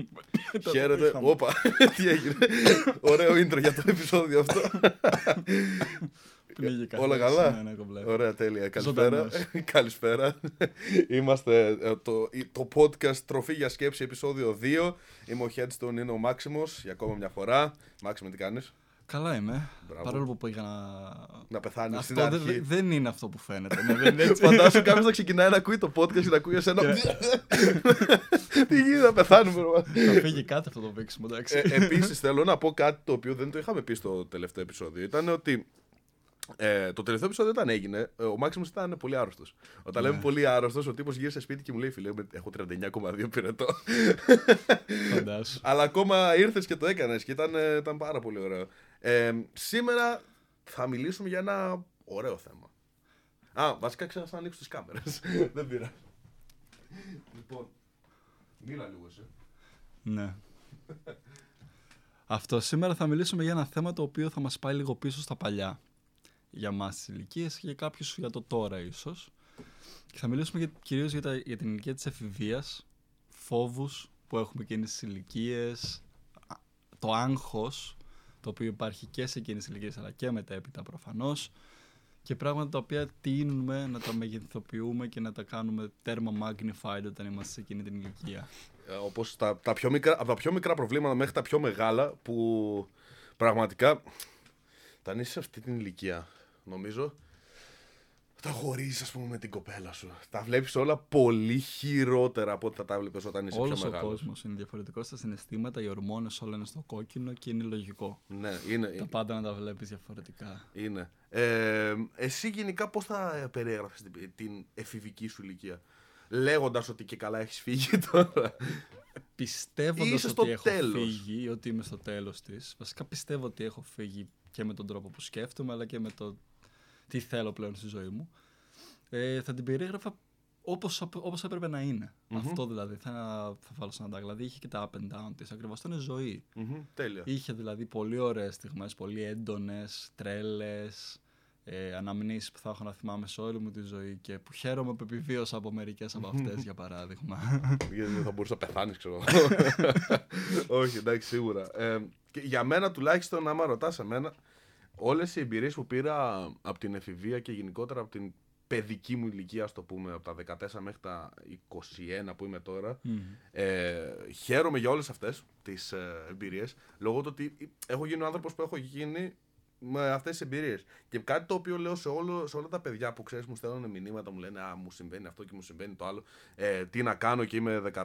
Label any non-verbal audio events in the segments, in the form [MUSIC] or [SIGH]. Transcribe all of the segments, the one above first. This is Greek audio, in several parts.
[LAUGHS] Χαίρετε. Όπα, [LAUGHS] τι έγινε. Ωραίο intro για το επεισόδιο αυτό. [LAUGHS] Πνίγει καθώς. Όλα καλά; Ναι, ναι, κομπλέ. Ωραία, τέλεια. Καλησπέρα. Ζωντανός. Καλησπέρα. Είμαστε ε, το, το podcast Τροφή για Σκέψη, επεισόδιο 2. Είμαι ο Headstone, είναι ο Μάξιμος για ακόμα μια φορά. Μάξιμο, τι κάνεις; Καλά είμαι. Μπράβο. Παρόλο που πήγα να. Να πεθάνεις στην Αυτό δεν, αρχή. δεν είναι αυτό που φαίνεται. Ναι, [LAUGHS] δεν είναι έτσι. Φαντάσου κάποιος να ξεκινάει να ακούει το podcast και να ακούει εσένα. [LAUGHS] Τι γίνεται, να πεθάνουμε. ρε. Θα φύγει κάτι αυτό το βήξιμο, εντάξει. ε, Επίσης, θέλω να πω κάτι το οποίο δεν το είχαμε πει στο τελευταίο επεισόδιο. Ήταν ότι. Ε, το τελευταίο επεισόδιο όταν έγινε, ε, ο Μάξιμος ήταν πολύ άρρωστος. Όταν λέμε πολύ άρρωστος, ο τύπος γύρισε σπίτι και μου λέει: Φίλε, έχω 39,2 πυρετό. Φαντάσου. Αλλά ακόμα ήρθες και το έκανες και ήταν, ε, ήταν πάρα πολύ ωραίο. Ε, σήμερα θα μιλήσουμε για ένα ωραίο θέμα. Α, βασικά ξέχασα να ανοίξω τις κάμερες. [LAUGHS] δεν πειράζει. Λοιπόν, μίλα λίγο εσύ. Ναι. Αυτό σήμερα θα μιλήσουμε για ένα θέμα το οποίο θα μας πάει λίγο πίσω στα παλιά. Για μας τις ηλικίες και για κάποιους για το τώρα ίσως. Και θα μιλήσουμε για, κυρίως για, τα, για την ηλικία της εφηβείας, φόβους που έχουμε εκείνες τις ηλικίες, α, το άγχος το οποίο υπάρχει και σε εκείνες τις ηλικίες αλλά και μετέπειτα προφανώς και πράγματα τα οποία τείνουμε να τα μεγεθοποιούμε και να τα κάνουμε τέρμα magnified όταν είμαστε σε εκείνη την ηλικία. Ε, όπως τα, τα πιο μικρά, από τα πιο μικρά προβλήματα μέχρι τα πιο μεγάλα που πραγματικά όταν είσαι σε αυτή την ηλικία νομίζω τα χωρίζεις ας πούμε με την κοπέλα σου. Τα βλέπεις όλα πολύ χειρότερα από ό,τι θα τα βλέπεις όταν είσαι Όλος πιο ο μεγάλος. κόσμος είναι διαφορετικός στα συναισθήματα, οι ορμόνες όλα είναι στο κόκκινο και είναι λογικό. Ναι, είναι. Τα πάντα να τα βλέπεις διαφορετικά. είναι. Ε, εσύ γενικά πώς θα περιέγραφες την, την εφηβική σου ηλικία. Λέγοντας ότι και καλά έχεις φύγει [LAUGHS] τώρα; Πιστεύοντας Είσαι ότι στο έχω τέλος. φύγει ή ότι είμαι στο τέλος της, βασικά πιστεύω ότι έχω φύγει και με τον τρόπο που σκέφτομαι, αλλά και με το τι θέλω πλέον στη ζωή μου, ε, θα την περιέγραφα όπως, όπως έπρεπε να είναι. Αυτό δηλαδή θα, θα βάλω σαν αντάγκλα. Δηλαδή είχε και τα up and down της, ακριβώς αυτό είναι ζωή. Μμμ, τέλεια. Είχε δηλαδή πολύ ωραίες στιγμές, πολύ έντονες, τρέλες, ε, αναμνήσεις που θα έχω να θυμάμαι σε όλη μου τη ζωή και που χαίρομαι που επιβίωσα από μερικές από αυτές για παράδειγμα. Γιατί δεν θα μπορούσε να πεθάνεις, ξέρω. [LAUGHS] Όχι, εντάξει, σίγουρα. Ε, και για μένα τουλάχιστον, άμα ρωτάς εμένα, όλες οι εμπειρίες που πήρα από την εφηβεία και γενικότερα από την παιδική μου ηλικία, ας το πούμε, από τα 14 μέχρι τα 21 που είμαι τώρα, Μμμ. ε, χαίρομαι για όλες αυτές τις ε, εμπειρίες, λόγω του ότι έχω γίνει ο άνθρωπος που έχω γίνει με αυτές τις εμπειρίες. Και κάτι το οποίο λέω σε, όλο, σε όλα τα παιδιά που ξέρεις, μου στέλνουν μηνύματα, μου λένε Α, μου συμβαίνει αυτό και μου συμβαίνει το άλλο. Ε, τι να κάνω και είμαι 15-16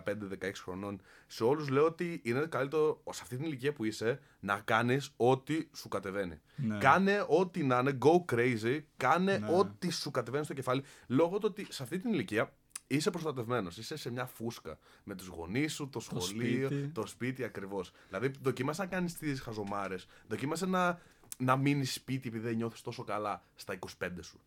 χρονών. Σε όλους λέω ότι είναι καλύτερο σε αυτή την ηλικία που είσαι να κάνεις ό,τι σου κατεβαίνει. Ναι. Κάνε ό,τι να είναι, go crazy, κάνε Ναι. ό,τι σου κατεβαίνει στο κεφάλι. Λόγω του ότι σε αυτή την ηλικία είσαι προστατευμένος. Είσαι σε μια φούσκα με τους γονείς σου, το σχολείο, σπίτι. το σπίτι ακριβώς. Δηλαδή, δοκίμασε να κάνεις τις χαζομάρες. Δοκίμασε να, να μείνεις σπίτι επειδή δεν νιώθεις τόσο καλά στα 25 σου.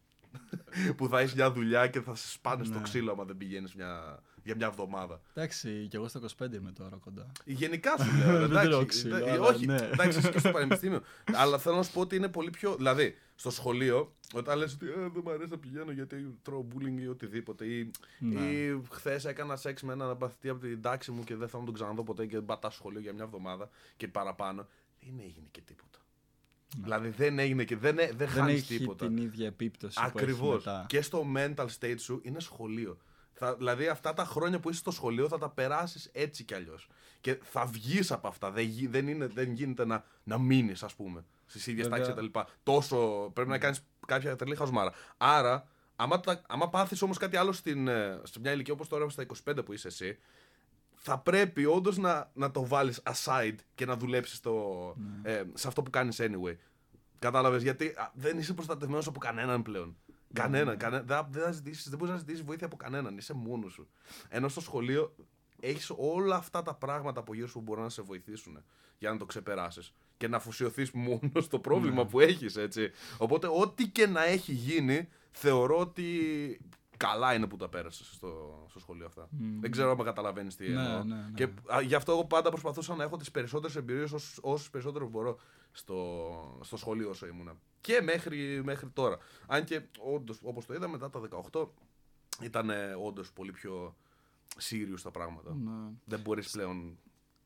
[LAUGHS] που θα έχεις μια δουλειά και θα σε σπάνε στο Ναι. ξύλο άμα δεν πηγαίνεις μια, για μια εβδομάδα. Εντάξει, και εγώ στα 25 είμαι τώρα κοντά. Γενικά σου [LAUGHS] λέω. Δεν εντάξει, τρώω ξύλο, ε, αλλά όχι, ναι. εντάξει, είσαι και στο [LAUGHS] πανεπιστήμιο. αλλά θέλω να σου πω ότι είναι πολύ πιο. Δηλαδή, στο σχολείο, όταν λες ότι «Ε, δεν μου αρέσει να πηγαίνω γιατί τρώω bullying ή οτιδήποτε, ή, Ναι. ή χθες έκανα σεξ με έναν παθητή από την τάξη μου και δεν θα μου τον ξαναδώ ποτέ και πατά στο σχολείο για μια εβδομάδα και παραπάνω, δεν έγινε και τίποτα. Δηλαδή δεν έγινε και δεν, δεν, Δεν χάνεις έχει τίποτα. την ίδια επίπτωση που Ακριβώς. έχει μετά. Και στο mental state σου είναι σχολείο. Θα, δηλαδή αυτά τα χρόνια που είσαι στο σχολείο θα τα περάσεις έτσι κι αλλιώς. Και θα βγεις από αυτά. Δεν, γι- δεν, είναι, δεν γίνεται να, να μείνεις, ας πούμε, στις ίδιες Βέβαια. τάξεις κτλ. Τόσο πρέπει να κάνεις κάποια τρελή χασμάρα. Άρα, άμα, τα- άμα πάθεις όμως κάτι άλλο στην, ε, σε μια ηλικία όπως τώρα στα 25 που είσαι εσύ, θα πρέπει όντως να, να το βάλεις aside και να δουλέψεις Ναι. ε, σε αυτό που κάνεις anyway. Κατάλαβες γιατί α, δεν είσαι προστατευμένος από κανέναν πλέον. Ναι, Κανέναν. κανέ- δεν, δεν, θα ζητήσεις- δεν μπορείς να ζητήσεις βοήθεια από κανέναν. Είσαι μόνος σου. Ενώ στο σχολείο έχεις όλα αυτά τα πράγματα από γύρω σου που μπορούν να σε βοηθήσουν για να το ξεπεράσεις και να αφοσιωθείς μόνος στο πρόβλημα Ναι. που έχεις, έτσι. Οπότε, ό,τι και να έχει γίνει, θεωρώ ότι καλά είναι που τα πέρασες στο, στο σχολείο αυτά. Δεν ξέρω αν καταλαβαίνεις τι Ναι, εννοώ. ναι, ναι. Και α, γι' αυτό εγώ πάντα προσπαθούσα να έχω τις περισσότερες εμπειρίες όσε περισσότερο μπορώ στο, στο σχολείο όσο ήμουνα. Και μέχρι, μέχρι τώρα. Αν και όντως, όπως το είδα, μετά τα 18 ήταν όντως πολύ πιο serious τα πράγματα. Ναι. Δεν μπορείς πλέον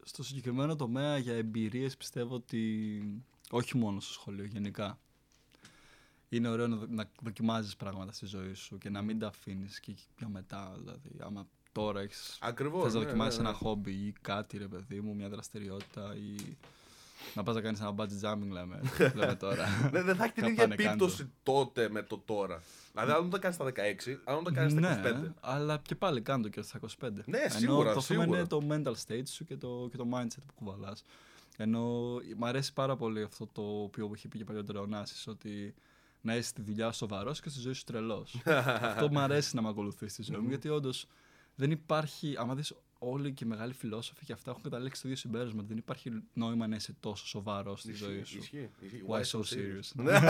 στο συγκεκριμένο τομέα για εμπειρίες πιστεύω ότι όχι μόνο στο σχολείο γενικά. Είναι ωραίο να, να δοκιμάζεις πράγματα στη ζωή σου και να μην τα αφήνεις και πιο μετά. Δηλαδή, άμα τώρα έχεις, Ακριβώς. θες να δοκιμάσεις ένα χόμπι ή κάτι ρε παιδί μου, μια δραστηριότητα ή να πας να κάνεις ένα budget jumping λέμε, [LAUGHS] λέμε τώρα. Ναι, δεν θα έχεις την Να ίδια πάνε, κάνε επίπτωση τότε με το τώρα. Δηλαδή, αν το κάνεις στα 16, αν το κάνεις στα 25. ναι, αλλά και πάλι κάνω το και στα 25. Ναι, Ενώ σίγουρα, το θέμα σίγουρα. είναι το mental state σου και το, και το mindset που κουβαλάς. Ενώ μ' αρέσει πάρα πολύ αυτό το οποίο είχε πει και παλιότερα ο Νάσης, ότι να είσαι στη δουλειά σου σοβαρός και στη ζωή σου τρελός. [LAUGHS] αυτό μου αρέσει να με ακολουθείς στη ζωή μου, γιατί όντως δεν υπάρχει, άμα δεις όλοι και οι μεγάλοι φιλόσοφοι και αυτά έχουν καταλήξει το ίδιο συμπέρασμα, ότι δεν υπάρχει νόημα να είσαι τόσο σοβαρός στη ζωή σου. Ισχύει, ισχύει. Why so serious? Ναι. [LAUGHS]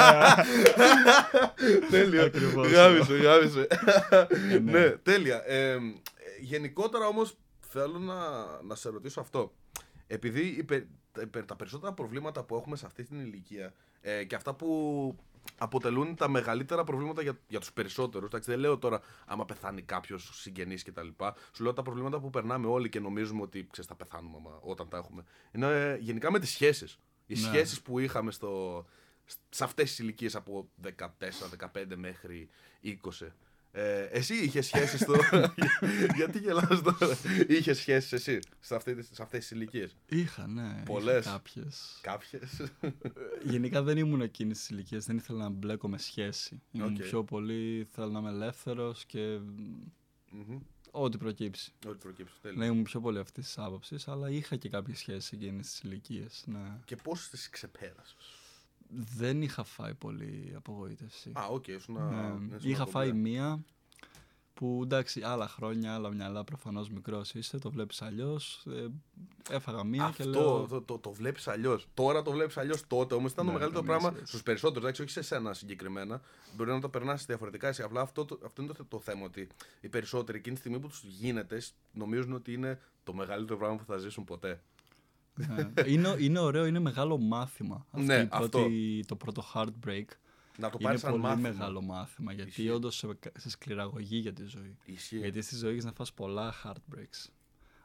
Τέλεια. Ακριβώς. Γάμισε, γάμισε. ναι. Ναι, τέλεια. Ε, γενικότερα όμως θέλω να, να σε ρωτήσω αυτό. Επειδή οι πε- τα- οι πε- τα περισσότερα προβλήματα που έχουμε σε αυτή την ηλικία ε, και αυτά που αποτελούν τα μεγαλύτερα προβλήματα για, για τους περισσότερους, εντάξει, δεν λέω τώρα άμα πεθάνει κάποιος συγγενής και τα λοιπά, σου λέω τα προβλήματα που περνάμε όλοι και νομίζουμε ότι ξέρεις, θα πεθάνουμε άμα- όταν τα έχουμε. Είναι ε, γενικά με τις σχέσεις. Οι Ναι. σχέσεις που είχαμε στο, σε αυτές τις ηλικίες από 14-15 μέχρι 20. Ε, εσύ είχες σχέσεις στο. [LAUGHS] Γιατί γελάς τώρα; Είχες σχέσεις εσύ σε, αυτή, τις- σε αυτές τις ηλικίες; Είχα, ναι. Πολλές. Είχα κάποιες; Κάποιες. Γενικά δεν ήμουν εκείνης της ηλικίας, δεν ήθελα να μπλέκω με σχέση. Ήμουν Οκ. πιο πολύ, θέλω να είμαι ελεύθερος και ό,τι προκύψει. Ό,τι προκύψει. Να Τέλεια. ήμουν πιο πολύ αυτής της άποψης, αλλά είχα και κάποιες σχέσεις εκείνης της ηλικίας. Ναι. Και πώς τις ξεπέρασες; Δεν είχα φάει πολύ απογοήτευση. Α, οκ, ήσουν Ναι. να. Είχα φάει μία που εντάξει, άλλα χρόνια, άλλα μυαλά προφανώς μικρός είσαι, το βλέπεις αλλιώς. έφαγα μία και Αυτό λέω. το, το, το βλέπεις αλλιώς. Τώρα το βλέπεις αλλιώς. Τότε όμως ήταν το Ναι, μεγαλύτερο καμία πράγμα σχέση. στους περισσότερους. Εντάξει, όχι σε σένα συγκεκριμένα. Μπορεί να το περνάσει διαφορετικά εσύ. Απλά αυτό, το- αυτό είναι το, το θέμα. Ότι οι περισσότεροι εκείνη τη στιγμή που τους γίνεται νομίζουν ότι είναι το μεγαλύτερο πράγμα που θα ζήσουν ποτέ. Ναι. είναι, είναι ωραίο, είναι μεγάλο μάθημα. Αυτή Ναι, η πρώτη, το πρώτο heartbreak. Να το Είναι πάρεις σαν πολύ μάθημα. μεγάλο μάθημα γιατί Ισχύει. όντως σε, σε σκληραγωγεί για τη ζωή. Ισχύει. Γιατί στη ζωή έχεις να φας πολλά heartbreaks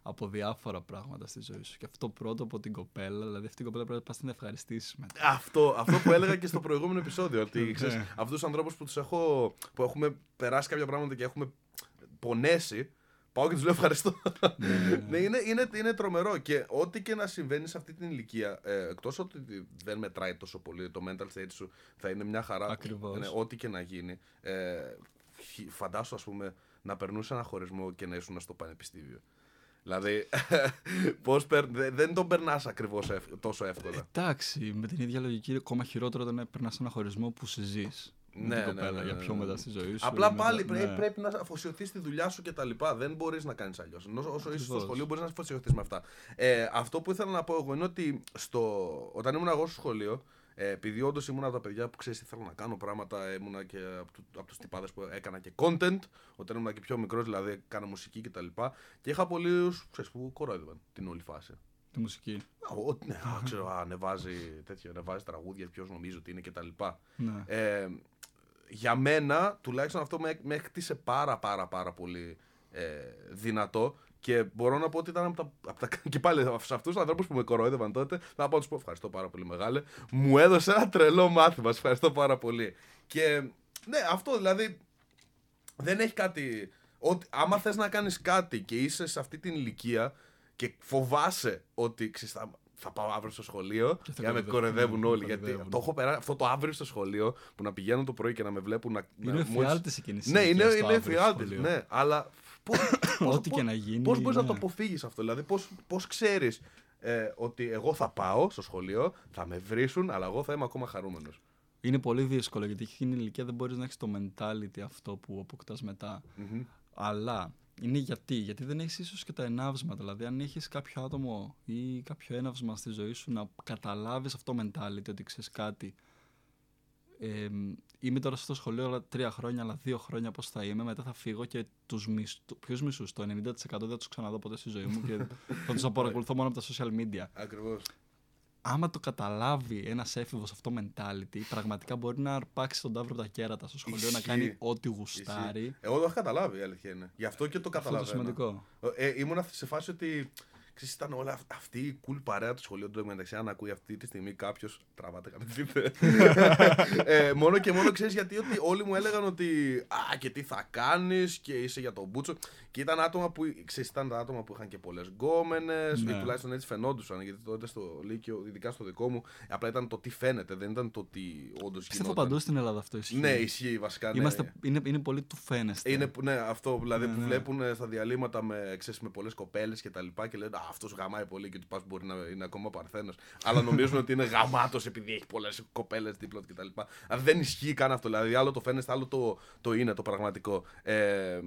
από διάφορα πράγματα στη ζωή σου. Και αυτό πρώτο από την κοπέλα, δηλαδή αυτή την κοπέλα πρέπει να πας να την ευχαριστήσεις μετά. Αυτό, αυτό που έλεγα και στο προηγούμενο επεισόδιο. Ότι [LAUGHS] Ναι. ξέρεις, αυτούς τους ανθρώπους που τους έχω. που έχουμε περάσει κάποια πράγματα και έχουμε πονέσει. Πάω και τους λέω ευχαριστώ. ναι, είναι, είναι, είναι τρομερό. Και ό,τι και να συμβαίνει σε αυτή την ηλικία, ε, εκτός ότι δεν μετράει τόσο πολύ το mental state σου, θα είναι μια χαρά. Ακριβώς. Ναι, ό,τι και να γίνει. Ε, χι- φαντάσου, ας πούμε, να περνούσε ένα χωρισμό και να ήσουν στο πανεπιστήμιο. Δηλαδή, [LAUGHS] πώς περ- δε- δεν τον περνάς ακριβώς τόσο εύκολα. Εντάξει, με την ίδια λογική, ακόμα χειρότερο όταν έπαιρνα σε ένα χωρισμό που συζείς. Με Ναι, την ναι, κοπέλα, ναι, ναι, για ναι, πιο ναι. μετά στη ζωή σου. Απλά ή πάλι μετά- πρέ- ναι. πρέπει να αφοσιωθείς στη δουλειά σου και τα λοιπά. Δεν μπορείς να κάνεις αλλιώς. Όσο, όσο είσαι στο Ακριβώς. σχολείο, μπορείς να αφοσιωθείς με αυτά. Ε, αυτό που ήθελα να πω εγώ είναι ότι στο, όταν ήμουν εγώ στο σχολείο, ε, επειδή όντως ήμουν από τα παιδιά που ξέρεις, ήθελα να κάνω πράγματα, ήμουνα και από, του- από τους τυπάδες που έκανα και content, όταν ήμουν και πιο μικρός, δηλαδή έκανα μουσική κτλ. Και, τα λοιπά. και είχα πολλούς που κορόιδευαν την όλη φάση. Τη μουσική. Α, ο- ναι, α, ξέρω, α, ανεβάζει, τέτοιο, ανεβάζει τραγούδια, ποιος νομίζει ότι είναι κτλ. Ναι. Ε, για μένα, τουλάχιστον αυτό με, με έκτισε πάρα πάρα πάρα πολύ ε, δυνατό και μπορώ να πω ότι ήταν από τα, από τα [LAUGHS] και πάλι σε αυτούς τους ανθρώπους που με κοροϊδεύαν τότε, θα πάω να τους πω ευχαριστώ πάρα πολύ μεγάλε. Μου έδωσε ένα τρελό μάθημα. Σε ευχαριστώ πάρα πολύ. Και ναι, αυτό δηλαδή δεν έχει κάτι. Ότι, άμα θες να κάνεις κάτι και είσαι σε αυτή την ηλικία και φοβάσαι ότι ξέρεις, θα, θα πάω αύριο στο σχολείο Και θα για να με κοροϊδεύουν, κοροϊδεύουν ναι, όλοι. με Γιατί κοροϊδεύουν. το έχω περάσει αυτό το αύριο στο σχολείο που να πηγαίνω το πρωί και να με βλέπουν να. Είναι να- μόλις- εφιάλτης εκείνη της Ναι, είναι, ηλικίας το είναι αύριο στο εφιάλτης, σχολείο. Ναι, αλλά. Πώς, [COUGHS] Ό,τι και να γίνει, Πώς μπορείς να ναι. το αποφύγεις αυτό, Δηλαδή, πώ πώς ξέρεις ε, ότι εγώ θα πάω στο σχολείο, θα με βρίσουν, αλλά εγώ θα είμαι ακόμα χαρούμενος. Είναι πολύ δύσκολο γιατί εκείνη την ηλικία δεν μπορείς να έχεις το mentality αυτό που αποκτάς μετά. Αλλά είναι γιατί. Γιατί δεν έχεις ίσως και τα ενάυσματα. Δηλαδή, αν έχεις κάποιο άτομο ή κάποιο έναυσμα στη ζωή σου να καταλάβεις αυτό το mentality, ότι ξέρεις κάτι. Ε, είμαι τώρα στο σχολείο αλλά τρία χρόνια, αλλά δύο χρόνια πώς θα είμαι. Μετά θα φύγω και τους μισ... ποιους μισούς, το 90% δεν θα τους ξαναδώ ποτέ στη ζωή μου και θα τους παρακολουθώ μόνο από τα social media. Ακριβώς. Άμα το καταλάβει ένας έφηβος αυτό το mentality, πραγματικά μπορεί να αρπάξει τον τάβρο από τα κέρατα στο σχολείο, να Ισχύει. κάνει ό,τι γουστάρει. Εγώ το έχω καταλάβει, η αλήθεια είναι. Γι' αυτό και το Αυτό το καταλαβαίνω. σημαντικό. Ε, ήμουνα σε φάση ότι ξέρεις, ήταν όλα αυ- αυτή η cool παρέα του σχολείου του μεταξύ. Αν ακούει αυτή τη στιγμή κάποιος. Τραβάτε κατευθύντε. [LAUGHS] ε, μόνο και μόνο ξέρεις γιατί ότι όλοι μου έλεγαν ότι. Α, και τι θα κάνεις και είσαι για τον Μπούτσο. Και ήταν άτομα που. Ξέρεις, ήταν τα άτομα που είχαν και πολλές γκόμενες. Ναι. Ή τουλάχιστον έτσι φαινόντουσαν. Γιατί τότε στο Λύκειο, ειδικά στο δικό μου, απλά ήταν το τι φαίνεται. Δεν ήταν το τι όντως Πιστεύω παντού στην Ελλάδα αυτό ισχύει. Ναι, ισχύει βασικά. ναι. Είμαστε, είναι, είναι πολύ του φαίνεστε. Είναι, ναι, αυτό δηλαδή Ναι, που ναι. βλέπουν ε, στα διαλύματα με, ξέρεις, με πολλές κοπέλες και τα λοιπά και λένε Α, αυτός γαμάει πολύ και του πα μπορεί να είναι ακόμα παρθένος. Αλλά νομίζουν ότι είναι γαμάτος επειδή έχει πολλές κοπέλες δίπλα του κτλ. Αλλά δεν ισχύει καν αυτό. Δηλαδή, άλλο το φαίνεστε, άλλο το, το είναι το πραγματικό. Ε,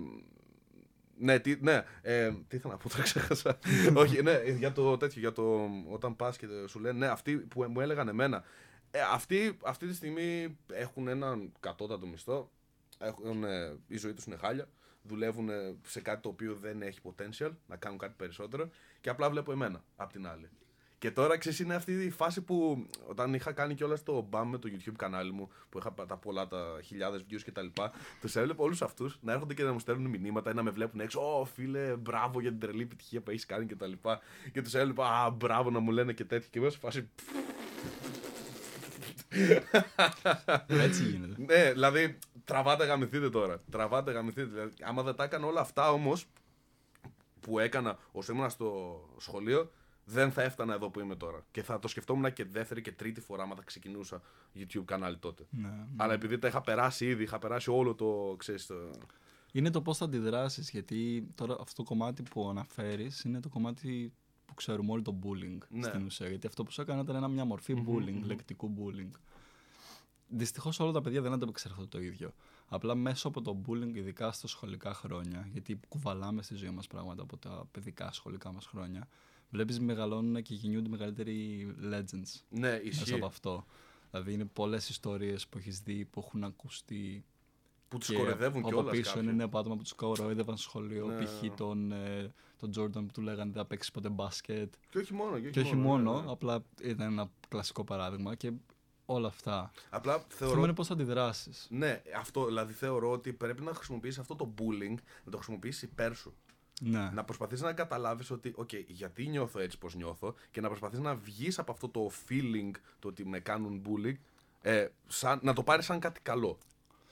ναι, τι, ναι ε, τι ήθελα να πω, τώρα ξέχασα. [LAUGHS] Όχι, ναι, για το τέτοιο, για το όταν πας και σου λένε, ναι, αυτοί που μου έλεγαν εμένα. Ε, αυτοί αυτή τη στιγμή έχουν έναν κατώτατο μισθό. Έχουν, ε, η ζωή τους είναι χάλια. Δουλεύουν ε, σε κάτι το οποίο δεν έχει potential να κάνουν κάτι περισσότερο. Και απλά βλέπω εμένα απ' την άλλη. Και τώρα ξέρεις, είναι αυτή η φάση που όταν είχα κάνει κιόλας το μπαμ με το YouTube κανάλι μου, που είχα τα πολλά, τα χιλιάδες views κτλ. Τους έβλεπα όλους αυτούς να έρχονται και να μου στέλνουν μηνύματα ή να με βλέπουν έξω. Ω φίλε, μπράβο για την τρελή επιτυχία που έχεις κάνει κτλ. Και, και τους έβλεπα, Α, μπράβο να μου λένε και τέτοια. Και μέσα σε φάση. Έτσι γίνεται. Ναι, δηλαδή τραβάτε γαμηθείτε τώρα. Τραβάτε γαμηθείτε. Δηλαδή, άμα δεν τα έκανα όλα αυτά όμως που έκανα όσο ήμουν στο σχολείο, δεν θα έφτανα εδώ που είμαι τώρα. Και θα το σκεφτόμουν και δεύτερη και τρίτη φορά άμα θα ξεκινούσα YouTube κανάλι τότε. Ναι. Αλλά επειδή τα είχα περάσει ήδη, είχα περάσει όλο το. Ξέρεις, το... Είναι το πώς θα αντιδράσεις. Γιατί τώρα αυτό το κομμάτι που αναφέρεις είναι το κομμάτι που ξέρουμε όλοι το bullying Ναι. στην ουσία. Γιατί αυτό που σου έκανα ήταν ένα- μια μορφή bullying, λεκτικού bullying. Δυστυχώς όλα τα παιδιά δεν ανταπεξέρχονται το ίδιο. Απλά μέσω από το bullying, ειδικά στα σχολικά χρόνια, γιατί κουβαλάμε στη ζωή μας πράγματα από τα παιδικά σχολικά μας χρόνια, βλέπεις μεγαλώνουν και γεννιούνται μεγαλύτεροι legends Ναι, μέσα ισχύει. από αυτό. Δηλαδή είναι πολλές ιστορίες που έχεις δει, που έχουν ακουστεί Που τους και κοροϊδεύουν από κιόλας. πίσω είναι νέα άτομα που τους κοροϊδεύαν στο σχολείο. Ναι. Π.χ. τον, ε, τον Jordan που του λέγανε δεν θα παίξεις ποτέ μπάσκετ. Και όχι μόνο. Και όχι, Και όχι μόνο, ναι, ναι. απλά ήταν ένα κλασικό παράδειγμα και όλα αυτά. Απλά Το θέμα θεωρώ. είναι πώς θα αντιδράσεις. Ναι, αυτό δηλαδή θεωρώ ότι πρέπει να χρησιμοποιήσεις αυτό το bullying, να το χρησιμοποιήσεις υπέρ σου. Ναι. Να προσπαθείς να καταλάβεις ότι, οκ, γιατί νιώθω έτσι πως νιώθω και να προσπαθείς να βγεις από αυτό το feeling το ότι με κάνουν bullying, ε, σαν, να το πάρεις σαν κάτι καλό.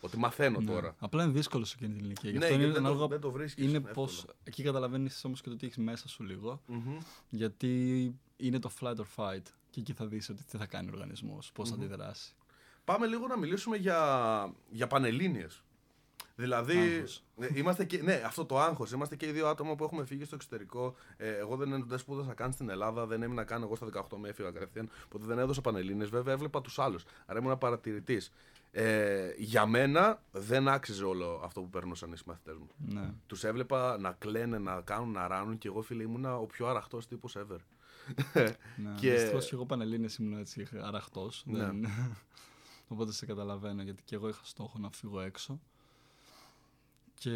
Ότι μαθαίνω Ναι. τώρα. Απλά είναι δύσκολο σε εκείνη την ηλικία. Γι' Ναι, αυτό είναι γιατί δεν το- ανάλογα- δεν το βρίσκεις Είναι εύκολα. πώ. Εκεί καταλαβαίνεις όμως και το τι έχεις μέσα σου λίγο. Μμμ. Γιατί είναι το flight or fight. Και εκεί θα δεις ότι τι θα κάνει ο οργανισμός, πώς θα αντιδράσει. Πάμε λίγο να μιλήσουμε για, για πανελλήνιες. Δηλαδή, Άγχος. ε, είμαστε και, ναι, αυτό το άγχος. Είμαστε και οι δύο άτομα που έχουμε φύγει στο εξωτερικό. Ε, εγώ δεν, δεν σπούδασα καν στην Ελλάδα, δεν έμεινα καν εγώ στα 18 με έφυγα κατευθείαν. Οπότε δεν έδωσα πανελλήνιες. Βέβαια, έβλεπα τους άλλους. Άρα ήμουν παρατηρητής. Ε, για μένα δεν άξιζε όλο αυτό που παίρνω σαν οι συμμαθητέ μου. Ναι. Τους έβλεπα να κλαίνε, να κάνουν, να ράνουν και εγώ φίλε ήμουνα ο πιο αραχτός τύπος ever. Ναι, Και- και... Δυστυχώς και εγώ πανελλήνιες ήμουν έτσι αραχτός. Ναι. Δεν... [LAUGHS] Οπότε σε καταλαβαίνω γιατί και εγώ είχα στόχο να φύγω έξω. Και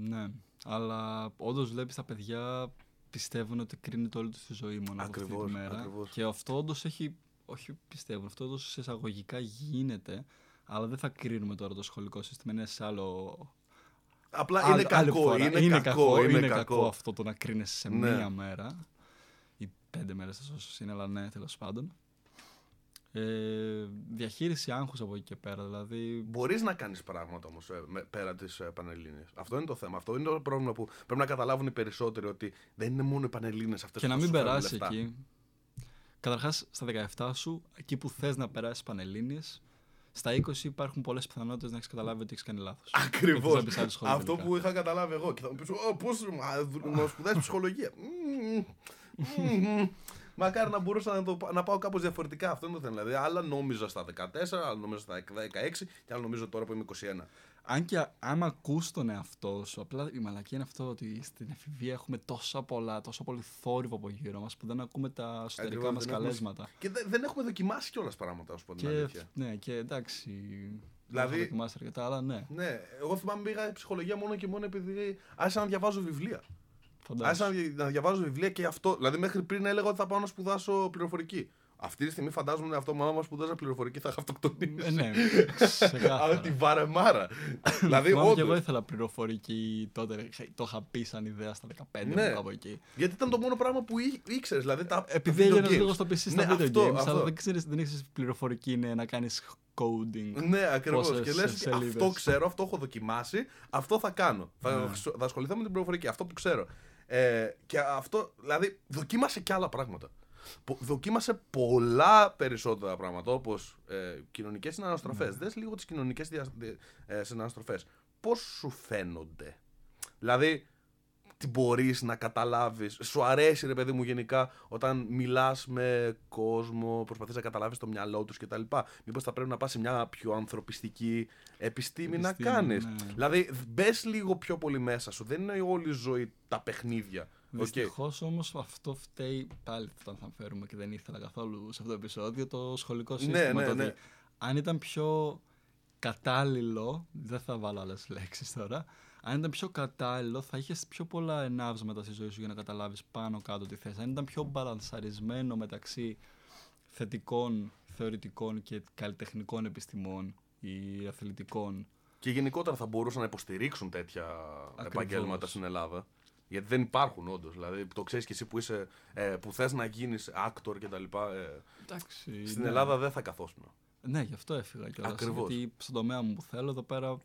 ναι, αλλά όντως βλέπεις τα παιδιά πιστεύουν ότι κρίνεται όλη τους τη ζωή μόνο από αυτή Ακριβώς, τη μέρα. ακριβώς. Και αυτό όντως έχει. Όχι πιστεύουν, αυτό όντως σε εισαγωγικά γίνεται, αλλά δεν θα κρίνουμε τώρα το σχολικό σύστημα. Είναι σε άλλο. Απλά άλλη- είναι άλλη κακό, φορά. είναι, κακό, είναι, κακό αυτό το να κρίνεσαι σε Ναι. μία μέρα ή πέντε μέρες όσο είναι, αλλά ναι, τέλος πάντων. Ε, διαχείριση άγχους από εκεί και πέρα, δηλαδή Μπορείς να κάνεις πράγματα όμως πέρα της ε, Πανελλήνιας. Αυτό είναι το θέμα. Αυτό είναι το πρόβλημα που πρέπει να καταλάβουν οι περισσότεροι ότι δεν είναι μόνο οι Πανελλήνιες αυτές και που να θα μην σου φέρουν περάσει λεφτά. εκεί. Καταρχάς, στα 17 σου, εκεί που θες να περάσεις πανελλήνιες, στα 20 υπάρχουν πολλές πιθανότητες να έχεις καταλάβει ότι έχεις κάνει λάθος. Ακριβώς. Και θες να μπεις άλλη σχολή Αυτό τελικά. που είχα καταλάβει εγώ. Και θα μου πεις: Πώς να σπουδάσεις ψυχολογία. Μμμ, [LAUGHS] μμμ. Μακάρι να μπορούσα να, το, να πάω κάπως διαφορετικά. Αυτό είναι το θέμα. Δηλαδή, άλλα νόμιζα στα 14, άλλα νόμιζα στα 16 και άλλα νομίζω τώρα που είμαι 21. Αν και α- άμα ακούς τον εαυτό σου, απλά η μαλακή είναι αυτό ότι στην εφηβεία έχουμε τόσα πολλά, τόσο πολύ θόρυβο από γύρω μας που δεν ακούμε τα εσωτερικά Ακριβώς, μας δεν έχουμε- καλέσματα. Και δεν, δεν έχουμε δοκιμάσει κιόλας πράγματα, ας πούμε την Και, αλήθεια. ναι, και εντάξει. Δηλαδή- Δεν έχω δοκιμάσει αρκετά, αλλά ναι. Ναι, εγώ θυμάμαι πήγα ψυχολογία μόνο και μόνο επειδή άρχισα να διαβάζω βιβλία. Φαντάζομαι. Άρχισα να, δι- να διαβάζω βιβλία και αυτό. Δηλαδή, μέχρι πριν έλεγα ότι θα πάω να σπουδάσω πληροφορική. Αυτή τη στιγμή φαντάζομαι είναι αυτό μάμα μα που δώσα πληροφορική θα είχα αυτοκτονήσεις. Ε, ναι, [LAUGHS] Αλλά ξεκάθαρα. τη βαρεμάρα. δηλαδή, Θυμάμαι και εγώ όντω. ήθελα πληροφορική τότε. Το είχα πει σαν ιδέα στα 15 Ναι. μου κάπου εκεί. Γιατί ήταν το μόνο πράγμα που ήξερες. Δηλαδή, τα, Επειδή τα video έγινε games. λίγο στο PC στα Ναι, video αυτό, games, αυτό. αλλά δεν ξέρεις, δεν έχεις πληροφορική είναι να κάνεις coding. Ναι, ακριβώς. Πόσες Και λες, σελίδες. αυτό ξέρω, αυτό έχω δοκιμάσει, αυτό θα κάνω. Θα, Ναι. θα ασχοληθώ με την πληροφορική, αυτό που ξέρω. Ε, και αυτό, δηλαδή, δοκίμασε και άλλα πράγματα. Πο- Δοκίμασε πολλά περισσότερα πράγματα, όπως ε, κοινωνικές συναναστροφές. Ναι. Δες λίγο τις κοινωνικές ε, συναναστροφές. Πώς σου φαίνονται; Δηλαδή, τι μπορείς να καταλάβεις. Σου αρέσει ρε παιδί μου γενικά όταν μιλάς με κόσμο, προσπαθείς να καταλάβεις το μυαλό τους κτλ. Μήπως θα πρέπει να πας σε μια πιο ανθρωπιστική επιστήμη, να Επιστήμη, κάνεις. ναι. Δηλαδή μπες λίγο πιο πολύ μέσα σου. Δεν είναι όλη η ζωή τα παιχνίδια. Οκ. Δυστυχώς όμως αυτό φταίει πάλι όταν θα φέρουμε και δεν ήθελα καθόλου σε αυτό το επεισόδιο το σχολικό σύστημα. ναι, το ότι ναι. Αν ήταν πιο κατάλληλο, δεν θα βάλω άλλες λέξεις τώρα. Αν ήταν πιο κατάλληλο, θα είχες πιο πολλά εναύσματα στη ζωή σου για να καταλάβεις πάνω κάτω τι θες. Αν ήταν πιο μπαλανσαρισμένο μεταξύ θετικών, θεωρητικών και καλλιτεχνικών επιστημών ή αθλητικών. Και γενικότερα θα μπορούσαν να υποστηρίξουν τέτοια Ακριβώς. επαγγέλματα στην Ελλάδα. Γιατί δεν υπάρχουν όντως. Δηλαδή, το ξέρεις και εσύ που, είσαι, ε, που θες να γίνεις actor κτλ. Ε, Εντάξει. στην ναι. Ελλάδα δεν θα καθόσουν. Ναι, γι' αυτό έφυγα κιόλας. Ακριβώς. Γιατί στον τομέα μου που θέλω εδώ πέρα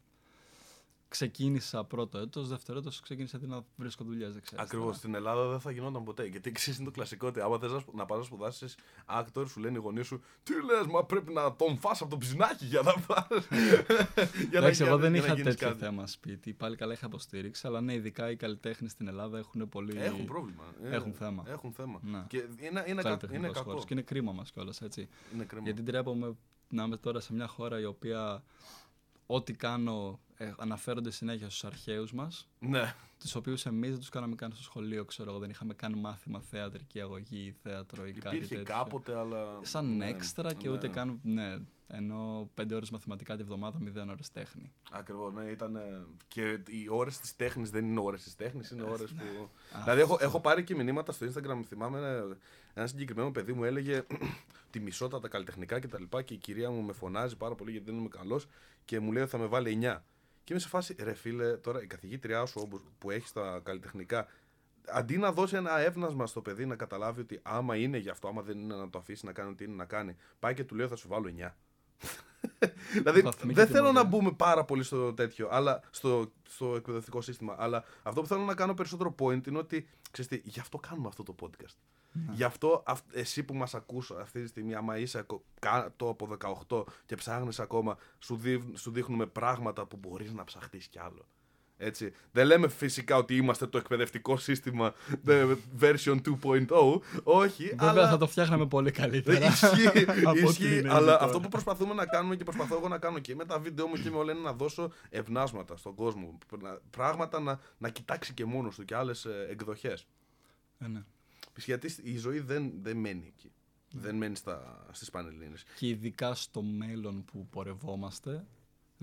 ξεκίνησα πρώτο έτος, δεύτερο έτος ξεκίνησα τι να βρίσκω δουλειές, δεν ξέρεις. Ακριβώς. τώρα. Στην Ελλάδα δεν θα γινόταν ποτέ. Γιατί [LAUGHS] ξέρεις είναι το κλασικό ότι άμα θες να, σπου- να πας να σπουδάσεις actor, σου λένε οι γονείς σου Τι λες, μα πρέπει να τον φας από το ψινάκι για να πα. [LAUGHS] Εντάξει, εγώ δεν είχα τέτοιο θέμα σπίτι. Πάλι καλά είχα υποστήριξη, αλλά ναι, ειδικά οι καλλιτέχνες στην Ελλάδα έχουν πολύ. Έχουν πρόβλημα. Ε, Έχουν θέμα. Έχουν θέμα. Ναι. Και είναι, είναι, κα- καλλιτεχνικός είναι κακό. χώρος. Και είναι κρίμα μας κιόλας, έτσι. Είναι κρίμα. Γιατί ντρέπομαι να είμαι τώρα σε μια χώρα η οποία ό,τι κάνω ε, αναφέρονται συνέχεια στους αρχαίους μας. Ναι. τους οποίους εμείς δεν τους κάναμε καν στο σχολείο, ξέρω εγώ. Δεν είχαμε καν μάθημα θεατρική αγωγή, θέατρο ή κάτι Υπήρχε τέτοιο. κάποτε, αλλά. Σαν ναι, έξτρα και ναι. ούτε καν. Ναι, ενώ πέντε ώρες μαθηματικά τη βδομάδα, μηδέν ώρες τέχνη. Ακριβώς, ναι, ήταν. ε, Και οι ώρες της τέχνης δεν είναι ώρες της τέχνης, είναι ώρες που. Α, δηλαδή, έχω, έχω πάρει και μηνύματα στο Instagram. Θυμάμαι ένα, ένα συγκεκριμένο παιδί μου έλεγε [CLEARS THROAT] τη μισότα τα καλλιτεχνικά κτλ. Και, τα λοιπά και η κυρία μου με φωνάζει πάρα πολύ γιατί δεν είμαι καλός και μου λέει ότι θα με βάλει 9. Και είμαι σε φάση, ρε φίλε, τώρα η καθηγήτριά σου όπως- που έχει τα καλλιτεχνικά, αντί να δώσει ένα έβνασμα στο παιδί να καταλάβει ότι άμα είναι γι' αυτό, άμα δεν είναι να το αφήσει να κάνει ό,τι είναι να κάνει, πάει και του λέει θα σου βάλω 9. [LAUGHS] δηλαδή Βαθμική δεν θέλω να τιμωρία. μπούμε πάρα πολύ στο τέτοιο, αλλά στο, στο εκπαιδευτικό σύστημα. Αλλά αυτό που θέλω να κάνω περισσότερο point είναι ότι ξέρεις τι, γι' αυτό κάνουμε αυτό το podcast. Γι' αυτό αυ- εσύ που μας ακούς αυτή τη στιγμή, άμα είσαι ακο- κάτω από 18 και ψάχνεις ακόμα, σου, δείχ- σου δείχνουμε πράγματα που μπορείς να ψαχτείς κι άλλο. Έτσι. Δεν λέμε φυσικά ότι είμαστε το εκπαιδευτικό σύστημα the version 2.0, όχι, Βέβαια αλλά... θα το φτιάχναμε πολύ καλύτερα. [LAUGHS] Ισχύει, [LAUGHS] από ό,τι ισχύει είναι αλλά τώρα. αυτό που προσπαθούμε να κάνουμε και προσπαθώ εγώ να κάνω και με τα βίντεο μου και με όλα είναι να δώσω ευνάσματα στον κόσμο. Να- Πράγματα να, να κοιτάξει και μόνος του και άλλες ε, εκδοχές. Ε, ναι. Γιατί η ζωή δεν, δεν μένει εκεί. Ναι. Δεν μένει στα, στις Πανελλήνες. Και ειδικά στο μέλλον που πορευόμαστε,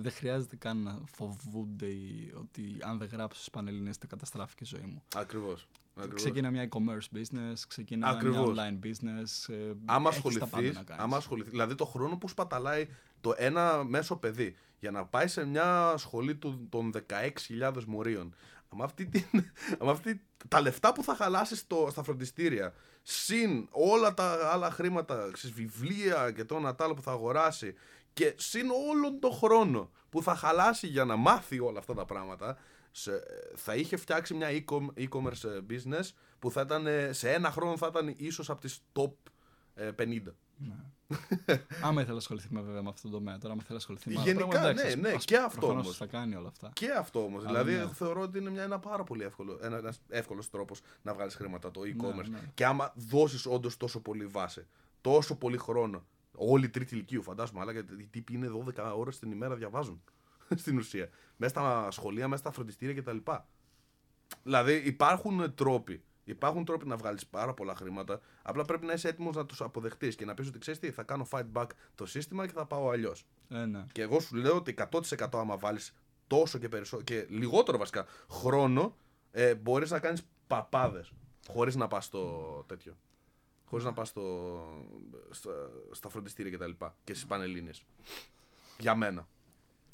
δεν χρειάζεται καν να φοβούνται οι- ότι αν δεν γράψω στις Πανελλήνες θα καταστράφηκε η ζωή μου. Ακριβώς. Ακριβώς. Ξεκίνα μια e-commerce business, ξεκίνα Ακριβώς. μια online business. ε, άμα έχεις τα πάντα ασχοληθεί, να κάνεις. άμα ασχοληθείς, δηλαδή το χρόνο που σπαταλάει το ένα μέσο παιδί για να πάει σε μια σχολή του, των 16.000 μορίων, με αυτή, την, [LAUGHS] με αυτή τα λεφτά που θα χαλάσεις στο, στα φροντιστήρια, συν όλα τα άλλα χρήματα, ξέρεις, βιβλία και το ένα τ' άλλο που θα αγοράσει, και συν όλον τον χρόνο που θα χαλάσει για να μάθει όλα αυτά τα πράγματα, σε- θα είχε φτιάξει μια e-com- e-commerce ε, business που θα ήταν ε, σε ένα χρόνο θα ήταν ίσως από τις top ε, 50. Ναι. [LAUGHS] Άμα ήθελα να ασχοληθεί με, βέβαια με αυτό το τομέα, τώρα άμα θέλει να ασχοληθεί με άλλα Γενικά, πράγματα, εντάξει, ναι, ναι, ας- και αυτό προφανώς όμως. θα κάνει όλα αυτά. Και αυτό όμως. Αλλά Δηλαδή, ναι. θεωρώ ότι είναι μια, ένα πάρα πολύ εύκολο, ένα, ένας εύκολος τρόπος να βγάλεις χρήματα το e-commerce. ναι. Και άμα δώσεις όντως τόσο πολύ βάση, τόσο πολύ χρόνο, όλη η τρίτη ηλικίου φαντάζομαι, αλλά γιατί οι τύποι είναι 12 ώρες την ημέρα διαβάζουν [LAUGHS] στην ουσία. Μέσα στα σχολεία, μέσα στα φροντιστήρια κτλ. Δηλαδή υπάρχουν τρόποι. Υπάρχουν τρόποι να βγάλεις πάρα πολλά χρήματα. Απλά πρέπει να είσαι έτοιμος να τους αποδεχτείς και να πεις ότι ξέρεις τι, θα κάνω fight back το σύστημα και θα πάω αλλιώς. Ε, ναι. Και εγώ σου λέω ότι 100% άμα βάλεις τόσο και περισσότερο και λιγότερο βασικά χρόνο, ε, μπορείς να κάνεις παπάδες χωρίς να πας στο τέτοιο. Χωρίς να πας στο, στα, στα φροντιστήρια κτλ. Και, και στις πανελίνε. Για μένα.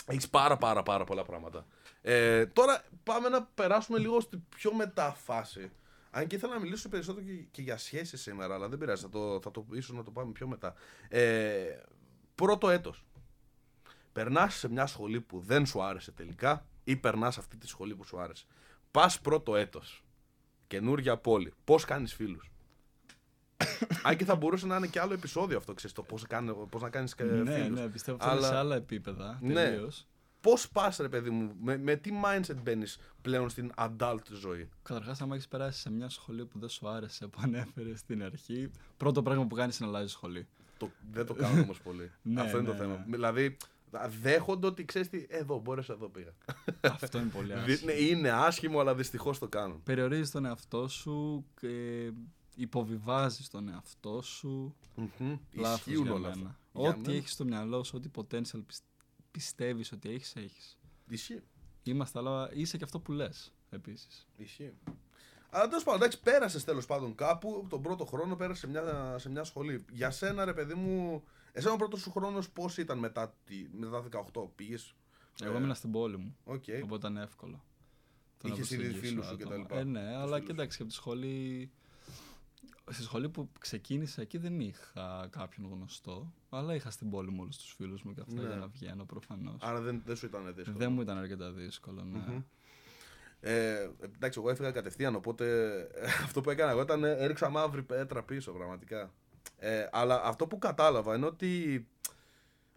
Έχεις πάρα πάρα πάρα πολλά πράγματα. Ε, τώρα πάμε να περάσουμε λίγο στην πιο μεταφάση. Αν και ήθελα να μιλήσω περισσότερο και, και για σχέσεις σήμερα, αλλά δεν πειράζει, θα το, θα το, ίσως να το πάμε πιο μετά. Ε, πρώτο έτος. Περνάς σε μια σχολή που δεν σου άρεσε τελικά ή περνάς αυτή τη σχολή που σου άρεσε. Πας πρώτο έτος. Καινούργια πόλη. Πώς κάνεις φίλους; [COUGHS] Αν και θα μπορούσε να είναι και άλλο επεισόδιο αυτό, ξέρεις, το πώς, πώς να κάνεις και Ναι, φίλους. ναι, πιστεύω ότι Αλλά- είναι σε άλλα επίπεδα. Ναι. Τελείως. Πώς πας ρε παιδί μου, με, με τι mindset μπαίνεις πλέον στην adult ζωή; Καταρχάς, άμα έχεις περάσει σε μια σχολή που δεν σου άρεσε, που ανέφερε στην αρχή, πρώτο πράγμα που κάνεις είναι να αλλάζεις σχολή. Το, δεν το κάνω όμως πολύ. [LAUGHS] Ναι, Αυτό είναι το ναι, θέμα. ναι. Δηλαδή, δέχονται ότι ξέρεις τι, εδώ μπόρεσα, εδώ πήγα. [LAUGHS] Αυτό είναι πολύ Δι- άσχημο. ναι, είναι άσχημο, αλλά δυστυχώς το κάνουν. Περιορίζεις τον εαυτό σου και υποβιβάζεις τον εαυτό σου. Μμμ. Λάθος Ισχύουν για όλα μένα. αυτά. Για Ό,τι μένα. έχεις στο μυαλό σου, ό,τι potential πισ- πιστεύεις ότι έχεις, έχεις. Ισχύει. Είμαστε, αλλά είσαι και αυτό που λες, επίσης. Ισχύει. Αλλά τέλος πάντων, εντάξει, πέρασες τέλος πάντων κάπου. Τον πρώτο χρόνο πέρασε σε μια, σε μια σχολή. Για σένα, ρε παιδί μου, εσένα ο πρώτος σου χρόνος πώς ήταν μετά, τη, μετά 18, πήγες; Εγώ ήμουν στην πόλη μου, Οκ. οπότε ήταν εύκολο. Το να Είχες ήδη προσεγγίσω φίλους σου άτομα. και τα λοιπά. Ε, ναι, αλλά φίλους σου. κοίταξε και από τη σχολή... Στη σχολή που ξεκίνησα εκεί δεν είχα κάποιον γνωστό, αλλά είχα στην πόλη μου όλους τους φίλους μου και αυτά Ναι. για να βγαίνω προφανώς. Άρα δεν, δεν σου ήταν δύσκολο. Δεν μου ήταν αρκετά δύσκολο, ναι. Μμμ. Ε, εντάξει, εγώ έφυγα κατευθείαν, οπότε ε, [LAUGHS] αυτό που έκανα εγώ ήταν ε, έριξα μαύρη πέτρα πίσω, πραγματικά. Ε, αλλά αυτό που κατάλαβα είναι ότι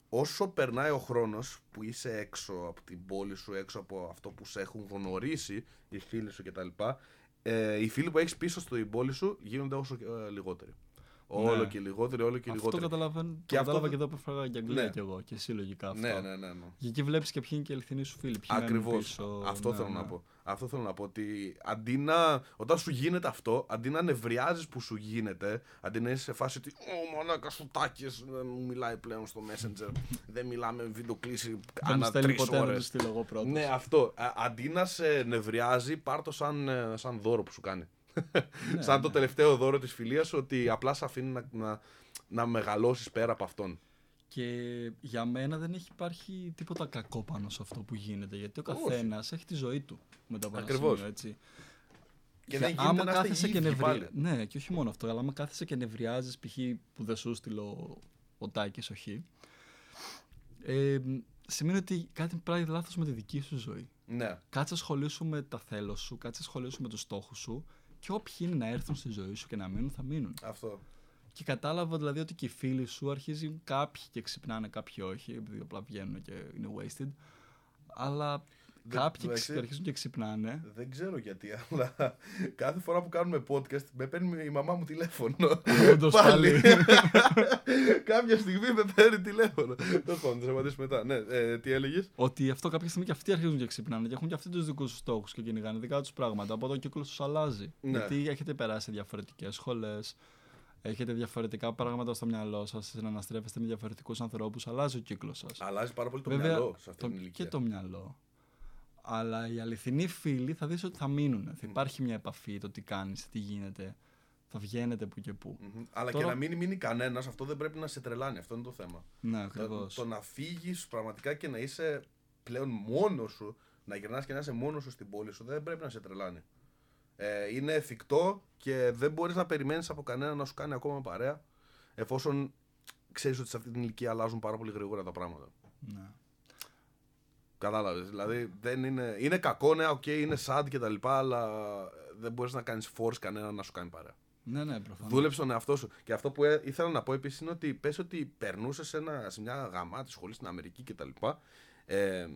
όσο περνάει ο χρόνος που είσαι έξω από την πόλη σου, έξω από αυτό που σε έχουν γνωρίσει οι φίλοι σου κτλ. Ε, οι φίλοι που έχεις πίσω στην πόλη σου γίνονται όσο ε, λιγότεροι. Όλο Ναι. και λιγότεροι, όλο και Αυτό λιγότεροι. καταλαβαίνω, Και και αυτό κατάλαβα το- και εδώ που έφαγα και Αγγλία Ναι. κι εγώ και εσύ λογικά αυτό. Ναι, ναι, ναι. ναι. Και εκεί βλέπεις και ποιοι είναι και οι αληθινοί σου φίλοι, ποιοι μένουν Ακριβώς. πίσω. Αυτό ναι, θέλω ναι. να πω. Αυτό θέλω να πω. Ότι αντί να. Όταν σου γίνεται αυτό, αντί να νευριάζεις που σου γίνεται, αντί να είσαι σε φάση ότι. Ω, μαλάκα σου τάκες, δεν μου μιλάει πλέον στο Messenger. [LAUGHS] δεν μιλάμε βίντεο κλίση Δεν μου ανά στέλνει τρεις ποτέ να ώρες. του στείλω εγώ πρώτος. Ναι, αυτό. Α, αντί να σε νευριάζει, πάρ το σαν, ε, σαν δώρο που σου κάνει. Ναι, σαν το ναι. τελευταίο δώρο της φιλίας σου, ότι απλά σε αφήνει να, να, να μεγαλώσεις πέρα από αυτόν. Και για μένα δεν έχει υπάρχει τίποτα κακό πάνω σε αυτό που γίνεται. Γιατί ο Όχι. καθένας έχει τη ζωή του μετά από ένα Ακριβώς. σημείο, έτσι. Και Και δεν γίνεται άμα να είστε κάθεσαι και ίδιοι νευρι... πάλι. Ναι, και όχι μόνο αυτό, αλλά άμα κάθεσαι και νευριάζεις, π.χ. που δεν σου στείλω ο, ο Τάκης, όχι. Ε, σημαίνει ότι κάτι πάει λάθος με τη δική σου ζωή. Ναι. Κάτσε ασχολήσου με τα θέλω σου, κάτσε ασχολήσου με τους στόχους σου και όποιοι είναι να έρθουν στη ζωή σου και να μείνουν, θα μείνουν. Αυτό. Και κατάλαβα δηλαδή ότι και οι φίλοι σου αρχίζουν κάποιοι και ξυπνάνε, κάποιοι όχι, επειδή απλά βγαίνουν και είναι wasted. Αλλά Δεν- κάποιοι εντάξει. ξε- αρχίζουν και ξυπνάνε. Δεν ξέρω γιατί, [LAUGHS] αλλά κάθε φορά που κάνουμε podcast με παίρνει η μαμά μου τηλέφωνο. Όντως, πάλι. [LAUGHS] Κάποια στιγμή με παίρνει τηλέφωνο. Τέλος πάντων, θα σταματήσουμε μετά. Ναι, ε, τι έλεγες; Ότι αυτό κάποια στιγμή και αυτοί αρχίζουν και ξυπνάνε και έχουν και αυτοί τους δικούς τους στόχους και κυνηγάνε δικά τους πράγματα. Οπότε ο κύκλος τους αλλάζει. Ναι. Γιατί έχετε περάσει διαφορετικές σχολές, έχετε διαφορετικά πράγματα στο μυαλό σας, συναναστρέφεστε με διαφορετικούς ανθρώπους, αλλάζει ο κύκλος σας. Αλλάζει πάρα πολύ το Βέβαια, μυαλό σε αυτή το- την ηλικία. και το μυαλό. Αλλά οι αληθινοί φίλοι θα δεις ότι θα μείνουν. Θα υπάρχει μια επαφή, το τι κάνεις, τι γίνεται. Θα βγαίνετε που και που. Μμμ. Αλλά Τώρα- και να μην μείνει κανένας, αυτό δεν πρέπει να σε τρελάνει. Αυτό είναι το θέμα. Ναι, Το, ακριβώς. το να φύγεις πραγματικά και να είσαι πλέον μόνος σου, να γυρνάς και να είσαι μόνος σου στην πόλη σου, δεν πρέπει να σε τρελάνει. Ε, είναι εφικτό και δεν μπορείς να περιμένεις από κανένα να σου κάνει ακόμα παρέα, εφόσον ξέρεις ότι σε αυτή την ηλικία αλλάζουν πάρα πολύ γρήγορα τα πράγματα. Ναι. Κατάλαβες. Δηλαδή δεν είναι, είναι κακό, ναι, οκ, είναι sad και τα λοιπά, αλλά δεν μπορείς να κάνεις force κανένα να σου κάνει παρέα. Ναι, ναι, προφανώς. Δούλεψε τον εαυτό σου. Και αυτό που ε, ήθελα να πω επίσης είναι ότι πες ότι περνούσες σε, ένα- σε μια γαμάτη σχολή στην Αμερική κτλ. Ε,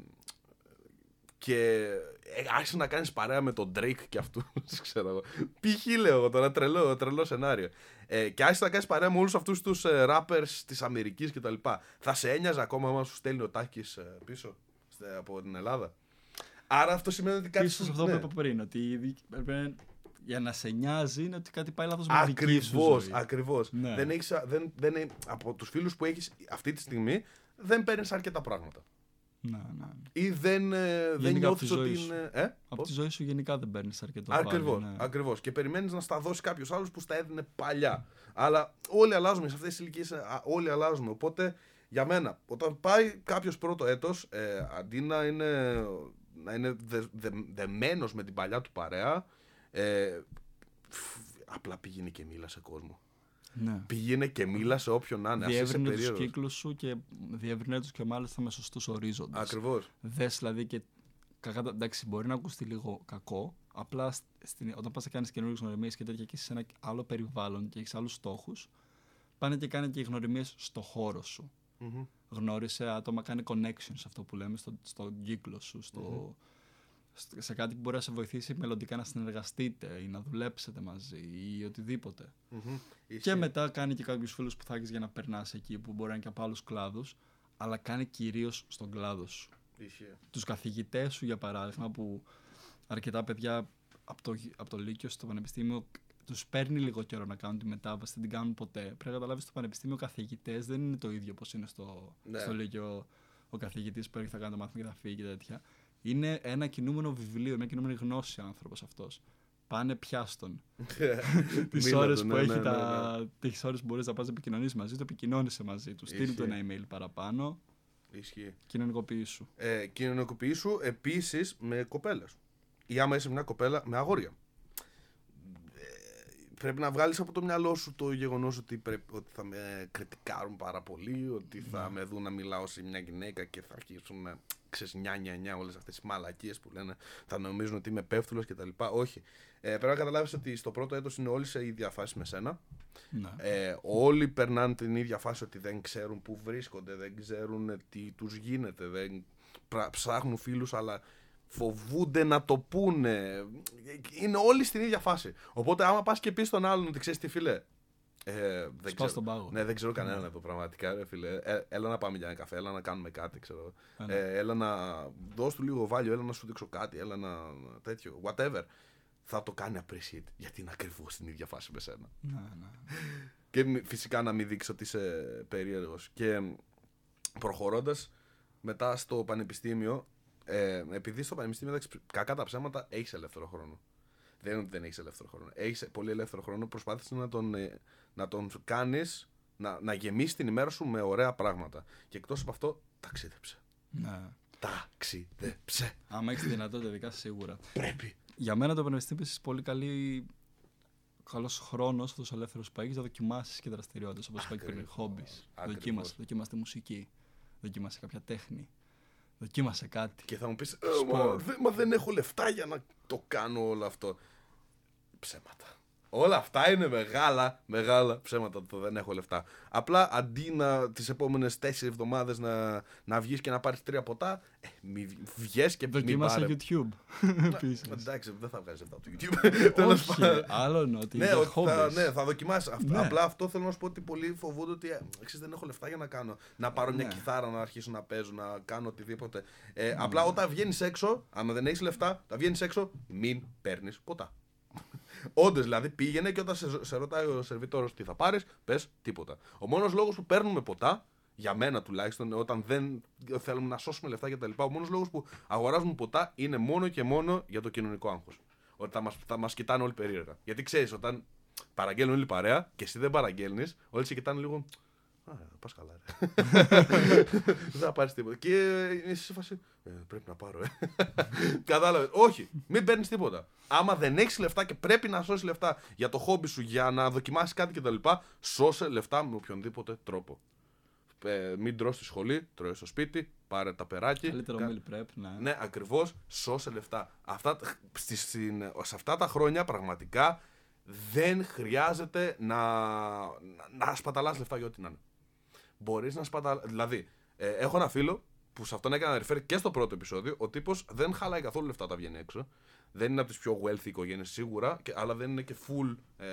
και ε, άρχισε να κάνεις παρέα με τον Drake και αυτούς. [LAUGHS] ξέρω εγώ. Π.χ. λέω εγώ τώρα, τρελό, τρελό σενάριο. Ε, και άρχισε να κάνεις παρέα με όλους αυτούς τους ε, rappers της Αμερικής κτλ. Θα σε ένοιαζε ακόμα άμα σου στέλνει ο Τάκης πίσω; στε- από την Ελλάδα. Άρα αυτό σημαίνει ότι κάτι. Ίσως σου- αυτό ναι. που είπα πριν, ότι ήδη πρέπει για να σε νοιάζει είναι ότι κάτι πάει λάθος με τη δική σου Ακριβώς, ζωή. ακριβώς. Ναι. Δεν έχεις, α- δεν, δεν, είναι- από τους φίλους που έχεις αυτή τη στιγμή δεν παίρνεις αρκετά πράγματα. Ναι, ναι. Ή δεν, ε, δεν Γενικά από τη νιώθεις ότι ζωή σου. είναι... Ε; Από τη ζωή σου γενικά δεν παίρνεις αρκετό Ακριβώς, πάλι, ναι. ακριβώς. Και περιμένεις να στα δώσει κάποιος άλλος που στα έδινε παλιά. Αλλά όλοι αλλάζουμε σε αυτές τις ηλικίες, όλοι αλλάζουμε. Οπότε για μένα, όταν πάει κάποιος πρώτο έτος, ε, αντί να είναι, να είναι δε, δε, δεμένος με την παλιά του παρέα, ε, φ, απλά πήγαινε και μίλα σε κόσμο. Ναι. Πήγαινε και μίλα σε όποιον να είναι. Αυτή Διεύρυνε τους περίοδος. κύκλους σου και διεύρυνε τους και μάλιστα με σωστούς ορίζοντες. Ακριβώς. Δες δηλαδή και. Κακά, τα- εντάξει, μπορεί να ακουστεί λίγο κακό. Απλά σ- στην, όταν πας να κάνεις καινούριε γνωριμίες και τέτοια και είσαι σε ένα άλλο περιβάλλον και έχεις άλλους στόχους, πάνε και κάνε και γνωριμίες στο χώρο σου. Γνώρισε άτομα, κάνει connections αυτό που λέμε στο, στον κύκλο σου, στο, στο- σε κάτι που μπορεί να σε βοηθήσει μελλοντικά να συνεργαστείτε ή να δουλέψετε μαζί ή οτιδήποτε. Και μετά κάνει και κάποιους φίλους που θα έχεις για να περνάς εκεί που μπορεί να είναι και από άλλους κλάδους, αλλά κάνει κυρίως στον κλάδο σου. Τους καθηγητές σου, για παράδειγμα, που αρκετά παιδιά από το, από το Λύκειο στο Πανεπιστήμιο τους παίρνει λίγο καιρό να κάνουν τη μετάβαση, δεν την κάνουν ποτέ. Πρέπει να καταλάβεις στο Πανεπιστήμιο καθηγητές δεν είναι το ίδιο όπως είναι στο, Ναι. στο Λύκειο ο καθηγητής που έρχεται να κάνει το μάθημα και θα φύγει και τέτοια. Είναι ένα κινούμενο βιβλίο, μια κινούμενη γνώση άνθρωπος αυτός. Πάνε πιάστον. [LAUGHS] [LAUGHS] τις Μίλα ώρες του, που ναι, έχει ναι, ναι, τα. τις ώρες που μπορείς να πας να επικοινωνήσεις μαζί του, επικοινώνησε μαζί του. Στείλ του Ισχύει. ένα email παραπάνω. Ισχύει. Κοινωνικοποιήσου. Ε, κοινωνικοποιήσου επίσης με κοπέλες. Ή άμα είσαι μια κοπέλα με αγόρια. Ε, πρέπει να βγάλεις από το μυαλό σου το γεγονός ότι, πρέπει, ότι θα με κριτικάρουν πάρα πολύ, ότι θα με δουν να μιλάω σε μια γυναίκα και θα αρχίσουν να ξέρεις, νιά, νιά, νιά, όλες αυτές τις μαλακίες που λένε, θα νομίζουν ότι είμαι πέφτουλος κτλ. Όχι. Ε, πρέπει να καταλάβεις ότι στο πρώτο έτος είναι όλοι σε ίδια φάση με σένα. Ναι. Ε, όλοι περνάνε την ίδια φάση ότι δεν ξέρουν πού βρίσκονται, δεν ξέρουν τι τους γίνεται, δεν πρα- ψάχνουν φίλους αλλά φοβούνται να το πούνε. Είναι όλοι στην ίδια φάση. Οπότε άμα πας και πεις στον άλλον ότι ξέρεις τι φίλε, ε, δεν Σπάς ξέρω. τον πάγο. Ναι, δεν ξέρω κανέναν εδώ πραγματικά, ρε φίλε. Ε, έλα να πάμε για ένα καφέ, έλα να κάνουμε κάτι, ξέρω. Α, ναι. Ε, έλα να δώσ' του λίγο βάλιο, έλα να σου δείξω κάτι, έλα να. τέτοιο. Whatever. Θα το κάνει appreciate γιατί είναι ακριβώς στην ίδια φάση με σένα. Ναι, ναι. Και μη- φυσικά να μην δείξει ότι είσαι περίεργος. Και προχωρώντας μετά στο πανεπιστήμιο, ε, επειδή στο πανεπιστήμιο, εντάξει, κακά τα ψέματα, έχεις ελεύθερο χρόνο. Δεν είναι ότι δεν έχεις ελεύθερο χρόνο. Έχεις πολύ ελεύθερο χρόνο. Προσπάθησε να τον, ε, να τον κάνεις να, να γεμίσεις την ημέρα σου με ωραία πράγματα. Και εκτός από αυτό, ταξίδεψε. ναι. Ταξίδεψε. Άμα έχεις τη δυνατότητα, ειδικά σίγουρα. Πρέπει. Για μένα το πανεπιστήμιο είναι πολύ καλή. Καλός χρόνος αυτός ο ελεύθερος που έχεις να δοκιμάσεις και δραστηριότητες όπως είπα και πριν. Ακριβώς. Χόμπι. Ακριβώς. Δοκίμασε. Δοκίμασε μουσική. Δοκίμασε κάποια τέχνη. Δοκίμασε κάτι. Και θα μου πεις, Σπορ. μα, δεν- μα δεν έχω λεφτά για να το κάνω όλο αυτό. Ψέματα. Όλα αυτά είναι μεγάλα, μεγάλα ψέματα το δεν έχω λεφτά. Απλά αντί να τις επόμενες τέσσερις εβδομάδες να, να βγεις και να πάρεις τρία ποτά, ε, μη βγες και μην Δοκίμασε πάρε. YouTube. [LAUGHS] Επίσης. Εντάξει, δεν θα βγάζεις λεφτά από το YouTube. [LAUGHS] Τέλος Όχι. πάντων. Άλλο είναι ότι Ναι, είναι ότι θα, hobbies. ναι, θα δοκιμάσεις αυτό. Ναι. Απλά αυτό θέλω να σου πω ότι πολλοί φοβούνται ότι ε, ξέρεις, δεν έχω λεφτά για να κάνω. Να πάρω μια Ναι. κιθάρα, να αρχίσω να παίζω, να κάνω οτιδήποτε. Ε, Απλά όταν βγαίνεις έξω, άμα δεν έχεις λεφτά, θα βγαίνεις έξω, μην παίρνεις ποτά. Όντως δηλαδή πήγαινε και όταν σε, σε ρωτάει ο σερβιτόρος τι θα πάρεις, πες τίποτα. Ο μόνος λόγος που παίρνουμε ποτά, για μένα τουλάχιστον, όταν δεν θέλουμε να σώσουμε λεφτά κτλ., ο μόνος λόγος που αγοράζουμε ποτά είναι μόνο και μόνο για το κοινωνικό άγχος. Ότι θα μα θα μας κοιτάνε όλοι περίεργα. Γιατί ξέρεις, όταν παραγγέλνουν όλοι παρέα και εσύ δεν παραγγέλνεις, όλοι σε κοιτάνε λίγο. Α, πας καλά, ρε. [LAUGHS] δεν θα πάρεις τίποτα. Και είσαι σε φάση. «Ε, πρέπει να πάρω, ε. [LAUGHS] Κατάλαβες. Όχι, μην παίρνεις τίποτα. Άμα δεν έχεις λεφτά και πρέπει να σώσεις λεφτά για το χόμπι σου, για να δοκιμάσεις κάτι κτλ., σώσε λεφτά με οποιονδήποτε τρόπο. Ε, μην τρως στη σχολή, τρώει στο σπίτι, πάρε τα περάκι. Καλύτερο κα- meal prep, ναι. ναι, ακριβώς. Σώσε λεφτά. Αυτά, τα- στη, στην- σε αυτά τα χρόνια πραγματικά δεν χρειάζεται να, να, να σπαταλάς λεφτά για ό,τι να είναι. Μπορείς να σπαταλάς. Δηλαδή, ε, έχω ένα φίλο που σε αυτόν έκανα refer και στο πρώτο επεισόδιο. Ο τύπος δεν χαλάει καθόλου λεφτά όταν βγαίνει έξω. Δεν είναι από τις πιο wealthy οικογένειες σίγουρα, και, αλλά δεν είναι και full, ε,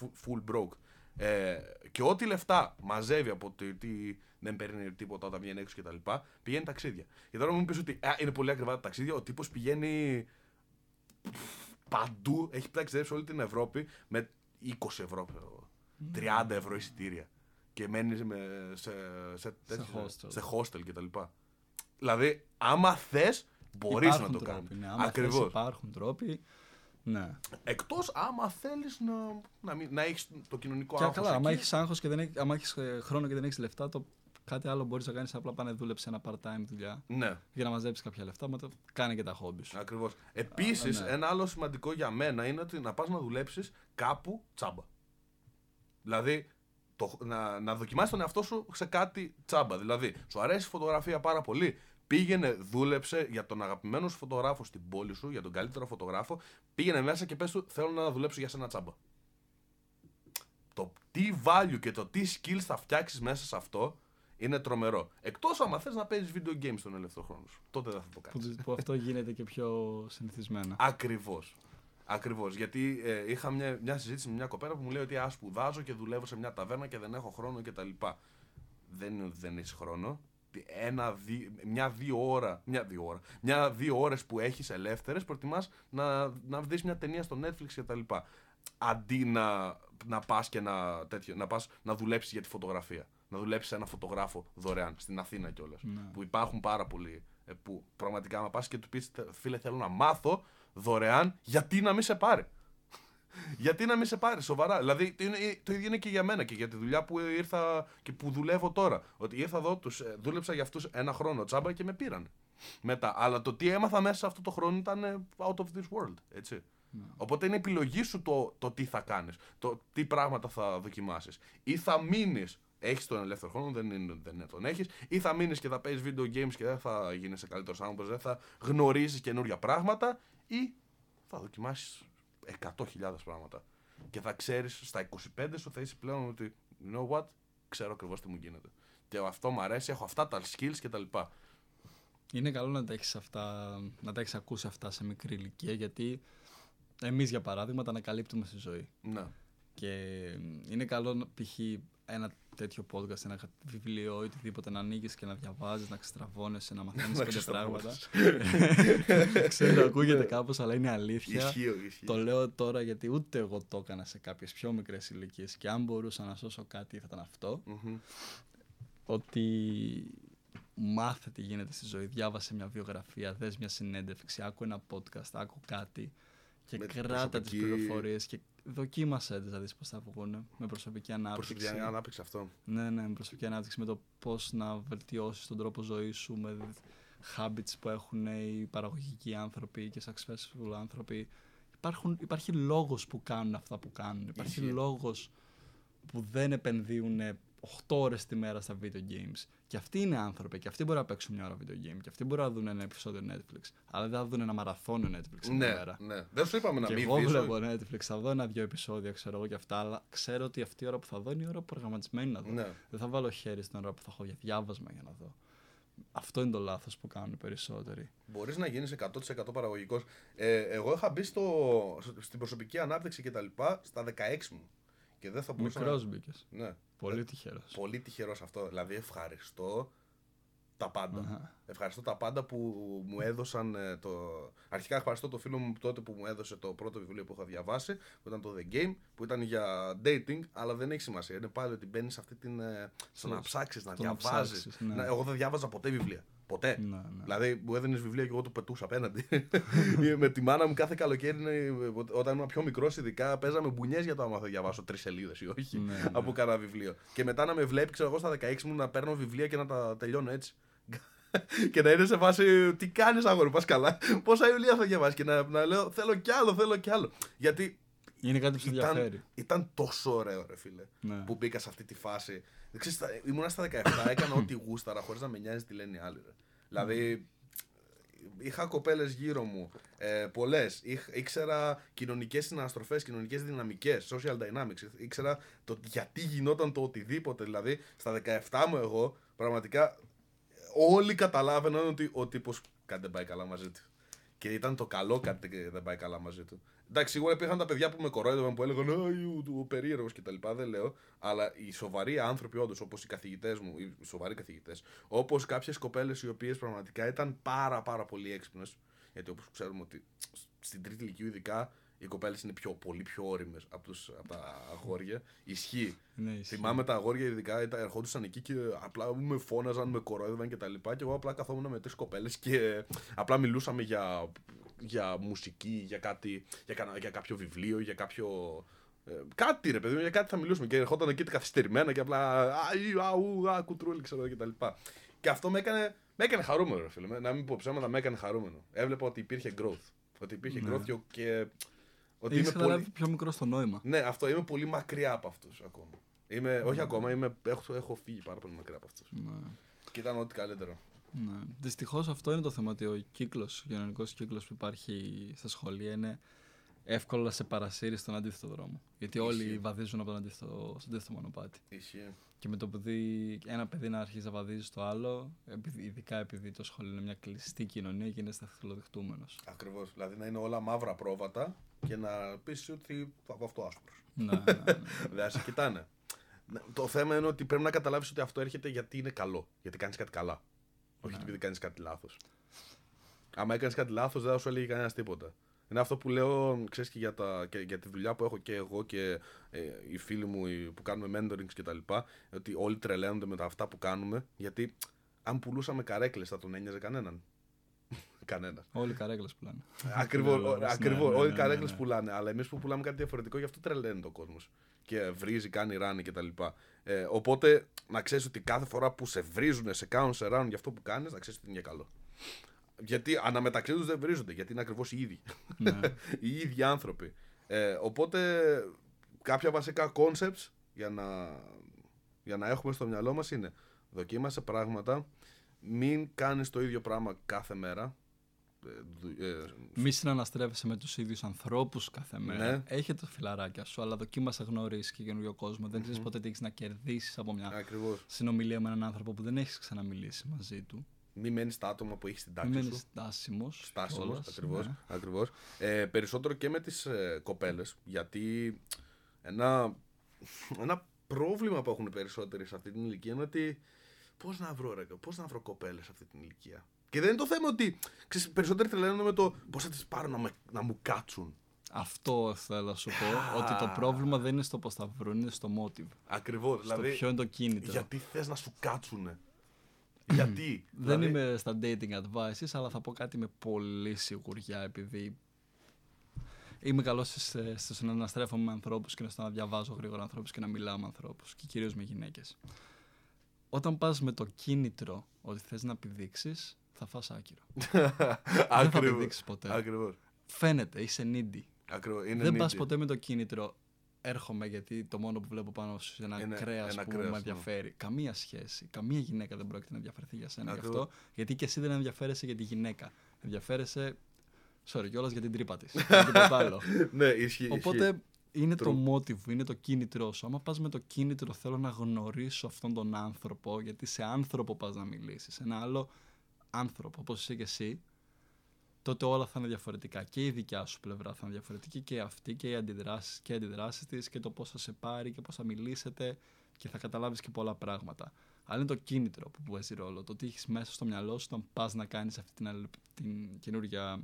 full, full broke. Ε, και ό,τι λεφτά μαζεύει από το ότι δεν παίρνει τίποτα όταν βγαίνει έξω κτλ. πηγαίνει ταξίδια. Και τώρα μου πεις ότι α, είναι πολύ ακριβά τα ταξίδια. Ο τύπος πηγαίνει παντού, έχει ταξιδέψει όλη την Ευρώπη με 20 ευρώ, ξέρω εγώ, 30 ευρώ εισιτήρια. Και μένει με, σε, σε, τέτοιο- hostel. σε hostel κτλ. Δηλαδή, άμα θες, μπορείς να Υπάρχουν το τρόποι, κάνεις. Ναι. Άμα θες, Ακριβώς. υπάρχουν τρόποι Ναι. Εκτός άμα θέλεις να, να, μην- να έχεις το κοινωνικό Και άγχος καλά, άμα εκεί. έχεις άγχος και δεν έχει, άμα έχεις, ε, χρόνο και δεν έχεις λεφτά, το κάτι άλλο μπορείς να κάνεις απλά πάνε δούλεψε ένα part-time δουλειά Ναι. για να μαζέψεις κάποια λεφτά. Μα το κάνει και τα χόμπι σου. Ακριβώς. Επίσης, ναι. ένα άλλο σημαντικό για μένα είναι ότι να πας να δουλέψεις κάπου τσάμπα. Δηλαδή, το, να, να δοκιμάσει τον εαυτό σου σε κάτι τσάμπα. Δηλαδή, σου αρέσει η φωτογραφία πάρα πολύ. Πήγαινε, δούλεψε για τον αγαπημένο σου φωτογράφο στην πόλη σου, για τον καλύτερο φωτογράφο. Πήγαινε μέσα και πες του: Θέλω να δουλέψω για σένα τσάμπα. Το τι value και το τι skills θα φτιάξεις μέσα σε αυτό είναι τρομερό. Εκτός άμα θες να παίζεις video games στον ελεύθερο χρόνο σου. Τότε δεν θα το κάνεις. Που, που αυτό γίνεται και πιο συνηθισμένα. Ακριβώς. Ακριβώς. Γιατί ε, είχα μια, μια συζήτηση με μια κοπέλα που μου λέει ότι α σπουδάζω και δουλεύω σε μια ταβέρνα και δεν έχω χρόνο κτλ. Δεν είναι ότι δεν έχεις χρόνο. Τι- Ένα, δι, μια δύο ώρα, μια δύο ώρα, μια δύο ώρες που έχεις ελεύθερες προτιμάς να, να δεις μια ταινία στο Netflix κτλ. Αντί να, να πας και να, τέτοιο, να, πας να δουλέψεις για τη φωτογραφία. Να δουλέψεις σε ένα φωτογράφο δωρεάν, στην Αθήνα κιόλας. Ναι. Που υπάρχουν πάρα πολλοί ε, που πραγματικά άμα πας και του πεις φίλε θέλω να μάθω δωρεάν γιατί να μην σε πάρει. Γιατί να μην σε πάρει, σοβαρά. Δηλαδή το, είναι, το ίδιο είναι και για μένα και για τη δουλειά που ήρθα και που δουλεύω τώρα. Ότι ήρθα εδώ, τους, ε, δούλεψα για αυτούς ένα χρόνο τσάμπα και με πήραν. Μετά. Αλλά το τι έμαθα μέσα σε αυτό το χρόνο ήταν ε, out of this world. Έτσι. Οπότε είναι επιλογή σου το, το τι θα κάνεις, το τι πράγματα θα δοκιμάσεις. Ή θα μείνεις, έχεις τον ελεύθερο χρόνο, δεν είναι, δεν είναι τον έχεις, ή θα μείνεις και θα παίζεις video games και δεν θα γίνει καλύτερος άνθρωπος, δεν θα γνωρίζεις καινούργια πράγματα, ή θα δοκιμάσεις 100.000 πράγματα. Και θα ξέρεις στα 25 σου θα είσαι πλέον ότι, you know what, ξέρω ακριβώς τι μου γίνεται. Και αυτό μου αρέσει, έχω αυτά τα skills κτλ. Είναι καλό να τα έχεις, αυτά, να τα έχεις ακούσει αυτά σε μικρή ηλικία γιατί εμείς για παράδειγμα τα ανακαλύπτουμε στη ζωή. Ναι. Και είναι καλό να- π.χ. ένα τέτοιο podcast, ένα βιβλίο ή οτιδήποτε να ανοίγεις και να διαβάζεις, να ξεστραβώνεσαι, να μαθαίνεις Να πέντε πράγματα. ξεστραβώνεσαι. [LAUGHS] Ξέρω, ακούγεται κάπως, αλλά είναι αλήθεια. Ισχύει, ισχύει. Το λέω τώρα γιατί ούτε εγώ το έκανα σε κάποιες πιο μικρές ηλικίες. Και αν μπορούσα να σώσω κάτι, θα ήταν αυτό. Μμμ. Ότι μάθε τι γίνεται στη ζωή. Διάβασε μια βιογραφία, δες μια συνέντευξη, άκου ένα podcast, άκου κάτι και Με κράτα τις προσωπική- πληροφορίες και δοκίμασέ τις να δεις πώς θα βγουν με προσωπική ανάπτυξη. Προσωπική ανάπτυξη αυτό. Ναι, ναι, με προσωπική ανάπτυξη, με το πώς να βελτιώσεις τον τρόπο ζωής σου, με habits που έχουν οι παραγωγικοί άνθρωποι και successful άνθρωποι. Υπάρχουν, υπάρχει λόγος που κάνουν αυτά που κάνουν. Υπάρχει Ισχύει. λόγος που δεν επενδύουν 8 ώρες τη μέρα στα video games. Και αυτοί είναι άνθρωποι και αυτοί μπορεί να παίξουν μια ώρα video game και αυτοί μπορεί να δουν ένα επεισόδιο Netflix. Αλλά δεν θα δουν ένα μαραθώνιο Netflix την Ναι, μέρα. ναι. Δεν σου είπαμε να Και μην εγώ δεις, βλέπω όχι. Netflix, θα δω ένα-δυο επεισόδια, ξέρω εγώ και αυτά, αλλά ξέρω ότι αυτή η ώρα που θα δω είναι η ώρα προγραμματισμένη να δω. Ναι. Δεν θα βάλω χέρι στην ώρα που θα έχω για διάβασμα για να δω. Αυτό είναι το λάθος που κάνουν οι περισσότεροι. Μπορείς να γίνεις 100% παραγωγικός. Ε, εγώ είχα μπει στο, στην προσωπική ανάπτυξη και τα λοιπά στα 16 μου. Και δεν θα μπορούσα. Μικρός μπήκες. Ναι. Πολύ τυχερός. Πολύ τυχερός αυτό. Δηλαδή ευχαριστώ τα πάντα. Αχα. Ευχαριστώ τα πάντα που μου έδωσαν ε, το. Αρχικά ευχαριστώ το φίλο μου τότε που μου έδωσε το πρώτο βιβλίο που είχα διαβάσει, που ήταν το The Game, που ήταν για dating, αλλά δεν έχει σημασία. Είναι πάλι ότι μπαίνεις σε αυτή την. ε, στο να Στο- ψάξεις, να στο να διαβάζεις. ψάξεις, ναι. Εγώ δεν διάβαζα ποτέ βιβλία. Ποτέ. Ναι, ναι. Δηλαδή μου έδινες βιβλία και εγώ το πετούσα απέναντι. [LAUGHS] με τη μάνα μου κάθε καλοκαίρι, ε, όταν ήμουν πιο μικρός, ειδικά παίζαμε μπουνιές για το άμα θα διαβάσω τρεις σελίδες ή όχι Ναι, ναι. από κανένα βιβλίο. Και μετά να με βλέπει, ξέρω εγώ, στα 16 μου να παίρνω βιβλία και να τα τελειώνω έτσι. [LAUGHS] και να είναι σε φάση τι κάνεις αγόρι, πας καλά. Πόσα βιβλία θα διαβάσεις; Και να, να λέω θέλω κι άλλο, θέλω κι άλλο. Γιατί Είναι κάτι που σε ήταν, ενδιαφέρει. ήταν τόσο ωραίο, ρε φίλε, Ναι. που μπήκα σε αυτή τη φάση. Ξέρεις, στα- ήμουνα στα 17, [COUGHS] έκανα ό,τι γούσταρα χωρίς να με νοιάζει τι λένε οι άλλοι. Ρε. Δηλαδή, είχα κοπέλες γύρω μου, ε, πολλές. Ήξερα κοινωνικές συναστροφές, κοινωνικές δυναμικές, social dynamics. Ήξερα το γιατί γινόταν το οτιδήποτε. Δηλαδή, στα 17 μου εγώ, πραγματικά όλοι καταλάβαιναν ότι ο τύπος κάτι δεν πάει καλά μαζί του. Και ήταν το καλό κάτι δεν πάει καλά μαζί του. Εντάξει, σίγουρα υπήρχαν τα παιδιά που με κορόιδευαν που έλεγαν Α, ιου, του, ο περίεργος κτλ. Δεν λέω. Αλλά οι σοβαροί άνθρωποι, όντως, όπως οι καθηγητές μου, οι σοβαροί καθηγητές, όπως κάποιες κοπέλες οι οποίες πραγματικά ήταν πάρα πάρα πολύ έξυπνες. Γιατί όπως ξέρουμε ότι στην τρίτη ηλικία, ειδικά, οι κοπέλες είναι πιο, πολύ πιο όριμες από, τους- από τα αγόρια. Ισχύει. Ναι, ισχύει. Θυμάμαι τα αγόρια ειδικά ήταν, ερχόντουσαν εκεί και απλά με φώναζαν, με κορόιδευαν και τα λοιπά και εγώ απλά καθόμουν με τρεις κοπέλες και απλά μιλούσαμε για για μουσική, για, κάτι, για, κανα- για κάποιο βιβλίο, για κάποιο. ε, κάτι ρε παιδί μου, για κάτι θα μιλούσαμε. Και ερχόταν εκεί καθυστερημένα και απλά. Α, ή, α, ου, α, κουτρούλι, ξέρω εγώ κτλ. Και αυτό με έκανε, με έκανε χαρούμενο, ρε φίλε. Με- Να μην πω ψέματα, με έκανε χαρούμενο. Έβλεπα ότι υπήρχε growth. Ότι υπήρχε Ναι. growth και- και. Ότι Έχεις είμαι καταλάβει πολύ... πιο μικρό στο νόημα. Ναι, αυτό είμαι πολύ μακριά από αυτούς ακόμα. Είμαι, όχι ακόμα, είμαι, έχω, έχω φύγει πάρα πολύ μακριά από αυτούς. Ναι. Και ήταν ό,τι καλύτερο. Ναι. Δυστυχώς αυτό είναι το θέμα ότι ο κύκλος, ο κοινωνικό κύκλος που υπάρχει στα σχολεία είναι εύκολο να σε παρασύρει στον αντίθετο δρόμο. Γιατί όλοι Ισχύει. βαδίζουν από τον αντίθετο, στο αντίθετο μονοπάτι. Ισχύει. Και με το που δει ένα παιδί να αρχίζει να βαδίζει στο άλλο, επειδή, ειδικά επειδή το σχολείο είναι μια κλειστή κοινωνία, γίνεσαι θελοδεχτούμενο. Ακριβώς. Δηλαδή να είναι όλα μαύρα πρόβατα και να πεις ότι θα πω αυτό άσπρος. ναι, ναι, [LAUGHS] ναι. Δεν σε κοιτάνε. Ναι, Το θέμα είναι ότι πρέπει να καταλάβεις ότι αυτό έρχεται γιατί είναι καλό. Γιατί κάνεις κάτι καλά. Όχι Ναι. επειδή κάνεις κάτι λάθος. Άμα έκανες κάτι λάθος, δεν θα σου έλεγε κανένας τίποτα. Είναι αυτό που λέω, ξέρεις και για, τα, και για τη δουλειά που έχω και εγώ και ε, οι φίλοι μου οι- που κάνουμε mentorings και τα λοιπά, ότι όλοι τρελαίνονται με τα αυτά που κάνουμε, γιατί αν πουλούσαμε καρέκλες θα τον ένοιαζε κανέναν. [LAUGHS] Κανένας. Όλοι οι καρέκλες πουλάνε. Ακριβώς. Ναι, ναι, Ακριβώς. ναι, Όλοι ναι, οι καρέκλες ναι. πουλάνε. Αλλά εμείς που πουλάμε κάτι διαφορετικό, γι' αυτό τρελαίνει το κόσμος. Και βρίζει, κάνει ράνι κτλ. Ε, οπότε να ξέρεις ότι κάθε φορά που σε βρίζουν, σε κάνουν σε ράνουν για αυτό που κάνεις, να ξέρεις ότι είναι για καλό. Γιατί αναμεταξύ τους δεν βρίζονται, γιατί είναι ακριβώς οι ίδιοι. ναι. [LAUGHS] οι ίδιοι άνθρωποι. Ε, οπότε κάποια βασικά concepts για να, για να έχουμε στο μυαλό μας είναι δοκίμασε πράγματα, μην κάνεις το ίδιο πράγμα κάθε μέρα. Ε, δου- ε, Μη συναναστρέφεσαι με τους ίδιους ανθρώπους κάθε μέρα. Ναι. Έχει τα φιλαράκια σου, αλλά δοκίμασε να γνωρίσεις και καινούριο κόσμο. Δεν ξέρεις ποτέ τι έχεις να κερδίσεις από μια ακριβώς. συνομιλία με έναν άνθρωπο που δεν έχεις ξαναμιλήσει μαζί του. Μην μένεις στα άτομα που έχεις στην τάξη Μην σου. μένει στάσιμος. Στάσιμος, ακριβώς, ακριβώς. Ε, περισσότερο και με τις ε, κοπέλες, γιατί ένα, ένα πρόβλημα που έχουν οι περισσότεροι σε αυτή την ηλικία είναι ότι πώς να βρω, ρε, πώς να βρω κοπέλες σε αυτή την ηλικία. Και δεν είναι το θέμα ότι ξέρεις, περισσότεροι τρελαίνονται με το πώς θα τις πάρω να, με, να μου κάτσουν. Αυτό θέλω να σου πω. ότι το πρόβλημα δεν είναι στο πώς θα βρουν, είναι στο motive. Ακριβώς, Στο δηλαδή ποιο είναι το κίνητρο. γιατί θες να σου κάτσουνε. γιατί. Δεν δηλαδή, είμαι στα dating advices, αλλά θα πω κάτι με πολύ σιγουριά επειδή είμαι καλός στο να αναστρέφομαι με ανθρώπους και στο να διαβάζω γρήγορα ανθρώπους και να μιλάω με ανθρώπους και κυρίως με γυναίκες. Όταν πας με το κίνητρο ότι θες να πηδήξει, θα φας άκυρο. [LAUGHS] Δεν θα Ακριβώς. πηδήξει ποτέ. Ακριβώς. Φαίνεται, είσαι needy. Ακριβώς. Είναι Δεν πας needy. ποτέ με το κίνητρο. Έρχομαι γιατί το μόνο που βλέπω πάνω σου είναι ένα Είναι κρέας ένα που κρέας, με ναι. ενδιαφέρει. Καμία σχέση. Καμία γυναίκα δεν πρόκειται να ενδιαφερθεί για σένα γι' Ακριβώς. αυτό. Γιατί και εσύ δεν ενδιαφέρεσαι για τη γυναίκα. Ενδιαφέρεσαι. Sorry, κιόλας για την τρύπα της. [LAUGHS] τίποτα άλλο. ναι, ισχύει. ισχύει. Οπότε είναι το True. motive, είναι το κίνητρό σου. Άμα πας με το κίνητρο, θέλω να γνωρίσω αυτόν τον άνθρωπο, γιατί σε άνθρωπο πας να μιλήσεις. Ένα άλλο άνθρωπο, όπως είσαι και εσύ, τότε όλα θα είναι διαφορετικά. Και η δικιά σου πλευρά θα είναι διαφορετική και αυτή και οι αντιδράσεις και οι αντιδράσεις της και το πώς θα σε πάρει και πώς θα μιλήσετε και θα καταλάβεις και πολλά πράγματα. Αλλά είναι το κίνητρο που παίζει ρόλο. Το τι έχεις μέσα στο μυαλό σου όταν πας να κάνεις αυτή την, αλληλεπ- την καινούργια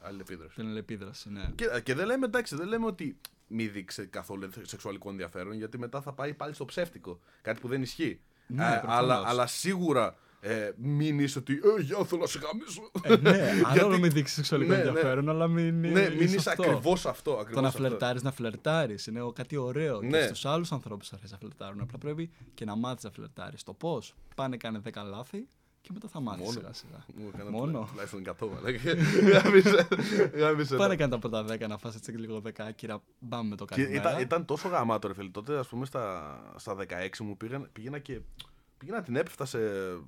Αλληλεπίδραση. την αλληλεπίδραση. Ναι. Και, και δεν λέμε εντάξει, δεν λέμε ότι μη δείξει καθόλου σεξουαλικό ενδιαφέρον, γιατί μετά θα πάει πάλι στο ψεύτικο. Κάτι που δεν ισχύει. Ναι, Ε, προφανώς. αλλά, αλλά σίγουρα ε, μην είσαι ότι Ε, για θέλω να σε γαμίσω. Ε, ναι, [LAUGHS] άλλο Γιατί- να μην δείξεις σεξουαλικό Ναι, ναι. ενδιαφέρον, αλλά μην, ναι, μην είσαι αυτό. ακριβώς αυτό. Ακριβώς Το να αυτό. φλερτάρεις, να φλερτάρεις. Είναι ο- κάτι ωραίο. Ναι. Και στους άλλους ανθρώπους αρέσει να φλερτάρουν. Απλά πρέπει και να μάθεις να φλερτάρεις. Το πώς. Πάνε, κάνε 10 λάθη και μετά θα μάθεις Μόνο. σιγά σιγά. Μου έκανα Μόνο. τουλά- [LAUGHS] Τουλάχιστον 100 μαλάκα. [LAUGHS] Γάμισε- γάμισε Πάνε, το. κάνε τα πρώτα 10 να φάσει έτσι λίγο δεκάκυρα. Μπάμε με το Και καλημέρα. ήταν, ήταν τόσο γαμάτο ρε φίλε. Τότε, ας πούμε, στα, στα 16 μου πήγα, πήγαινα και. Πήγαινα την έπεφτα σε,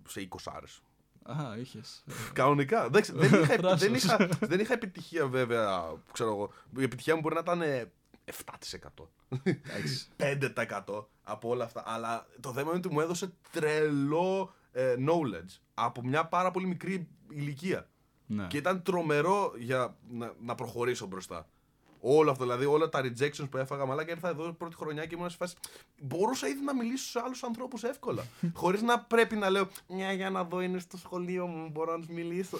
σε 20 άρες. Α, είχες. Κανονικά. Εντάξει, δεν, είχα, [LAUGHS] δεν, Θράσος. είχα, δεν είχα επιτυχία βέβαια. Ξέρω εγώ. Η επιτυχία μου μπορεί να ήταν ε, 7%. 5% [LAUGHS] από όλα αυτά. Αλλά το θέμα είναι ότι μου έδωσε τρελό ε, knowledge από μια πάρα πολύ μικρή ηλικία. ναι. Και ήταν τρομερό για να, να προχωρήσω μπροστά. Όλο αυτό, δηλαδή όλα τα rejections που έφαγα, μαλάκα ήρθα εδώ πρώτη χρονιά και ήμουν σε φάση. Μπορούσα ήδη να μιλήσω σε άλλους ανθρώπους εύκολα. [LAUGHS] Χωρίς να πρέπει να λέω Μια για να δω είναι στο σχολείο μου, μπορώ να τους μιλήσω.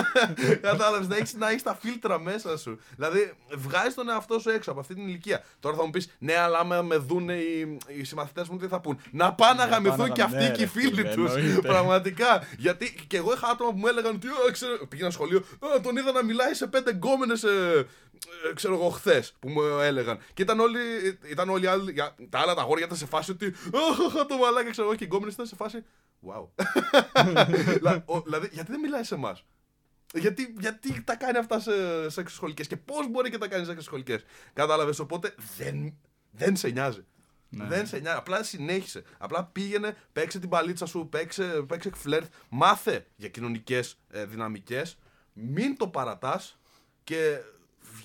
[LAUGHS] Κατάλαβες, να έχεις να έχεις τα φίλτρα μέσα σου. Δηλαδή, βγάζεις τον εαυτό σου έξω από αυτή την ηλικία. Τώρα θα μου πεις, Ναι, αλλά άμα με δουν οι, οι συμμαθητές μου, τι θα πούν. Να πάνε να Να πάνε γαμηθούν να και αυτοί ναι, και οι ρε, φίλοι φίλε, τους. εννοείται. Πραγματικά. Γιατί και εγώ είχα άτομα που μου έλεγαν ότι «Α, ξέρω, πήγαινα σχολείο, «Α, τον είδα να μιλάει σε πέντε γκόμενες. Ε, ε, ξέρω εγώ, χθες που μου έλεγαν. Και ήταν όλοι, ήταν όλοι οι άλλοι, για- τα άλλα τα αγόρια ήταν σε φάση ότι. «Αχ, το μαλάκα, ξέρω εγώ, και οι γκόμενες ήταν σε φάση. Wow. [LAUGHS] Λα- ο- δηλαδή, γιατί δεν μιλάει σε εμάς; Γιατί, γιατί τα κάνει αυτά σε, σε εξωσχολικές και πώς μπορεί και τα κάνει σε εξωσχολικές. Κατάλαβες. Οπότε δεν, δεν σε νοιάζει. Ναι. Δεν σε νοιάζει. Απλά συνέχισε. Απλά πήγαινε, παίξε την παλίτσα σου, παίξε, παίξε φλερτ. Μάθε για κοινωνικές ε, δυναμικές. Μην το παρατάς και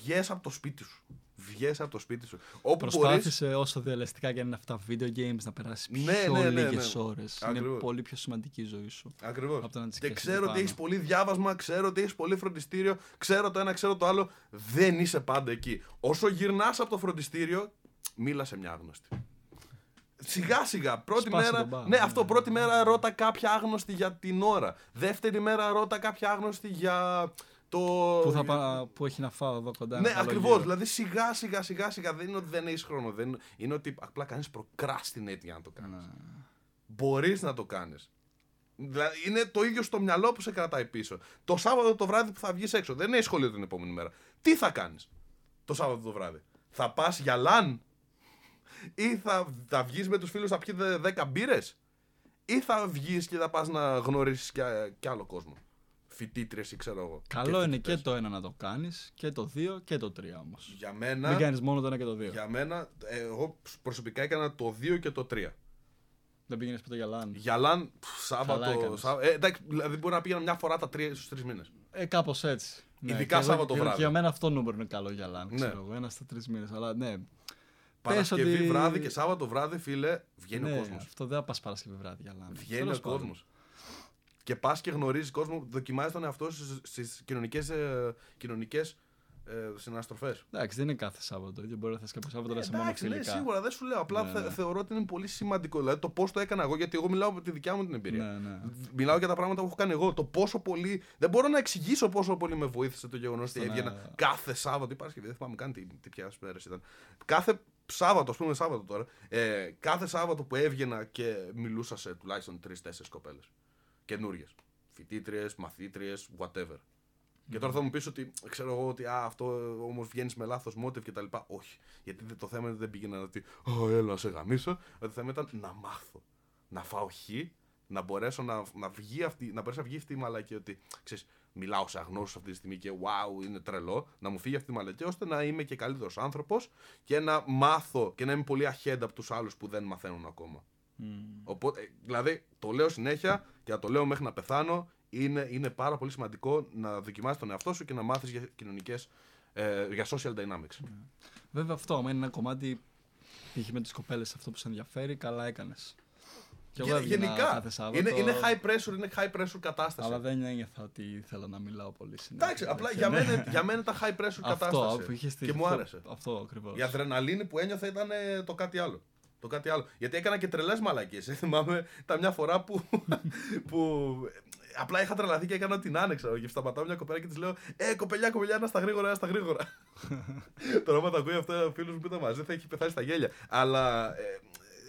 βγες από το σπίτι σου. Βγες από το σπίτι σου. Όπου μπορείς, Προσπάθησε όσο διαλεστικά και αν είναι αυτά video games να περάσεις πιο Ναι, ναι, ναι, λίγες ναι. ώρες. Είναι Ακριβώς. πολύ πιο σημαντική η ζωή σου. Ακριβώς. από το να τις Και σκέφτεσαι ξέρω ότι πάνω. έχει πολύ διάβασμα, ξέρω ότι έχεις πολύ φροντιστήριο, ξέρω το ένα, ξέρω το άλλο. Δεν είσαι πάντα εκεί. Όσο γυρνάς από το φροντιστήριο, μίλα σε μια άγνωστη. Σιγά σιγά. Πρώτη Σπάσε μέρα. τον πάγο, ναι, ναι. αυτό. Πρώτη μέρα ρώτα κάποια άγνωστη για την ώρα. Δεύτερη μέρα ρώτα κάποια άγνωστη για το. Πού, θα πά, πού έχει να φάω εδώ κοντά. Ναι, ένα καλό ακριβώς. γύρο. Δηλαδή σιγά σιγά σιγά σιγά δεν είναι ότι δεν έχεις χρόνο. Δεν... είναι- Είναι ότι απλά κάνεις procrastinate για να το κάνεις. Ναι. Μπορείς να το κάνεις. Δηλαδή είναι το ίδιο στο μυαλό που σε κρατάει πίσω. Το Σάββατο το βράδυ που θα βγεις έξω, δεν έχεις σχολείο την επόμενη μέρα. Τι θα κάνεις το Σάββατο το βράδυ; Θα πας για λαν ή θα, θα βγεις με τους φίλους να πιει 10 μπύρες; Ή θα βγεις και θα πας να γνωρίσεις κι, κι άλλο κόσμο; Φοιτήτρε ή ξέρω εγώ. Καλό είναι φοιτητές. και το ένα να το κάνεις και το δύο και το τρία όμως. Για μένα, Μην κάνεις μόνο το ένα και το δύο. για μένα, ε, εγώ προσωπικά έκανα το 2 και το 3. Δεν πήγαινες ποτέ για λάν. Για λαν, πφ, Καλά Σάββατο. έκανες. Σά... Ε, εντάξει, δηλαδή μπορεί να πήγαινα μια φορά τα τρία στου τρεις μήνες. Ε, κάπως έτσι. Ειδικά και εγώ- Σάββατο και- βράδυ. Και για μένα αυτό νούμερο είναι καλό για λάν. Ναι. Ξέρω εγώ, ένας στα τρεις μήνες. Αλλά ναι. Παρασκευή ότι- βράδυ και Σάββατο βράδυ, φίλε, βγαίνει ναι, ο κόσμος. Αυτό δεν θα πας Παρασκευή βράδυ για λάν. Βγαίνει Τέλος ο πάντων. κόσμο. Και πας και γνωρίζεις κόσμο, δοκιμάζεις τον εαυτό σου στις κοινωνικές κοινωνικές, ε, συναστροφές. Εντάξει, δεν είναι κάθε Σάββατο το ίδιο. Μπορεί να θες κάποιο Σάββατο να είσαι μόνο Εντάξει, ναι, φιλικά. σίγουρα δεν σου λέω. Απλά Ναι, θε- ναι. θεωρώ ότι είναι πολύ σημαντικό. Δηλαδή το πώς το έκανα εγώ, γιατί εγώ μιλάω από τη δικιά μου την εμπειρία. Ναι, ναι. Μιλάω για τα πράγματα που έχω κάνει εγώ. Το πόσο πολύ. Δεν μπορώ να εξηγήσω πόσο πολύ με βοήθησε το γεγονός ότι Στο να- έβγαινα κάθε Σάββατο ή Παρασκευή. Δεν θυμάμαι καν τι, τι πια μέρες ήταν. Κάθε Σάββατο, ας πούμε Σάββατο τώρα. Ε, κάθε Σάββατο που έβγαινα και μιλούσα σε τουλάχιστον τρει-τέσσερι κοπέλες. Καινούριες. Φοιτήτριες, μαθήτριες, whatever. Και τώρα θα μου πεις ότι ξέρω εγώ ότι α, αυτό όμως βγαίνεις με λάθος motive κτλ. Όχι. Γιατί δεν- το θέμα είναι ότι δεν πήγαινα ότι Ω, έλα να σε γαμίσω. Το θέμα ήταν να μάθω. Να φάω χ, να μπορέσω να, να, βγει αυτή, να μπορέσει να βγει αυτή η μαλακή ότι ξέρεις, μιλάω σε αγνώστους αυτή τη στιγμή και wow, είναι τρελό. Να μου φύγει αυτή η μαλακή ώστε να είμαι και καλύτερος άνθρωπος και να μάθω και να είμαι πολύ ahead από τους άλλους που δεν μαθαίνουν ακόμα. Οπότε, ε, δηλαδή, το λέω συνέχεια και θα το λέω μέχρι να πεθάνω. Είναι, είναι πάρα πολύ σημαντικό να δοκιμάσεις τον εαυτό σου και να μάθεις για κοινωνικές. Ε, για social dynamics. Βέβαια αυτό, άμα είναι ένα κομμάτι π.χ. με τις κοπέλες αυτό που σε ενδιαφέρει, καλά έκανες. Και εγώ Γε- έβγαινα γενικά, κάθε Σάββατο, είναι, είναι high pressure, είναι high pressure κατάσταση. Αλλά δεν ένιωθα ότι ήθελα να μιλάω πολύ συνέχεια. Εντάξει, απλά Και για ναι. μένα, για μένα ήταν high pressure Αυτό κατάσταση. που είχες στη και μου αυτό- άρεσε. Αυτό ακριβώς. Η αδρεναλίνη που ένιωθα ήταν ε, το κάτι άλλο. Το κάτι άλλο. Γιατί έκανα και τρελές μαλακίες. Θυμάμαι τα μια φορά που. [LAUGHS] που ε, απλά είχα τρελαθεί και έκανα την άνοιξα. Και σταματάω μια κοπέλα και της λέω Ε, κοπελιά, κοπελιά, ένα στα γρήγορα, ένα στα γρήγορα. [LAUGHS] Τώρα, άμα τα ακούει αυτό ο φίλος μου που ήταν μαζί, θα έχει πεθάσει στα γέλια. Αλλά ε,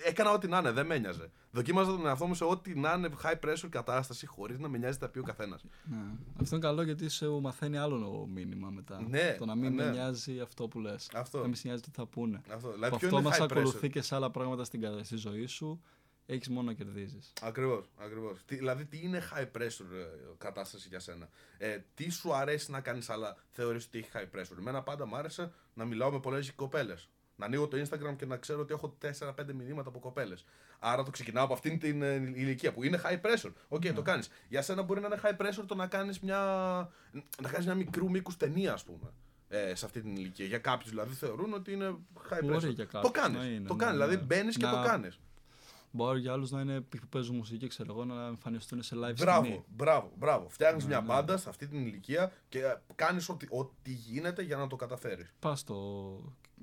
έκανα ό,τι να είναι, δεν με ένοιαζε. Δοκίμαζα τον εαυτό μου σε ό,τι να είναι high pressure κατάσταση, χωρίς να με νοιάζει τα πει ο καθένας. Ναι. Αυτό είναι καλό γιατί σου μαθαίνει άλλο μήνυμα μετά. Ναι, το να μην ναι. με νοιάζει αυτό που λες. Αυτό. Να μην σε νοιάζει τι θα πούνε. Αυτό, δηλαδή, Που ποιο αυτό είναι μας high ακολουθεί pressure. και σε άλλα πράγματα στην κα- στη ζωή σου. Έχεις μόνο να κερδίζεις. Ακριβώς, ακριβώς. Τι- Δηλαδή, τι είναι high pressure ε, κατάσταση για σένα; Ε, τι σου αρέσει να κάνεις, αλλά θεωρείς ότι έχει high pressure; Εμένα πάντα μου άρεσε να μιλάω με πολλές κοπέλες. Να ανοίγω το Instagram και να ξέρω ότι έχω 4-5 μηνύματα από κοπέλες. Άρα το ξεκινάω από αυτήν την ε, ηλικία που είναι high pressure. OK, Ναι. το κάνεις. Για σένα μπορεί να είναι high pressure το να κάνεις μια, να κάνεις μια μικρού μήκους ταινία, ας πούμε. Ε, σε αυτή την ηλικία. Για κάποιους δηλαδή θεωρούν ότι είναι high Μπορεί pressure. για το κάποιους κάνεις. να είναι, το ναι, κάνεις. ναι. Δηλαδή μπαίνεις και Να- το κάνεις. Μπορεί για άλλους να είναι π.χ. που παίζουν μουσική, ξέρω εγώ, να εμφανιστούν σε live Μπράβο, σκηνή. μπράβο, μπράβο. Φτιάχνεις Ναι, μια ναι. μπάντα σε αυτή την ηλικία και κάνεις ό,τι, ό,τι γίνεται για να το καταφέρεις. Πας στο.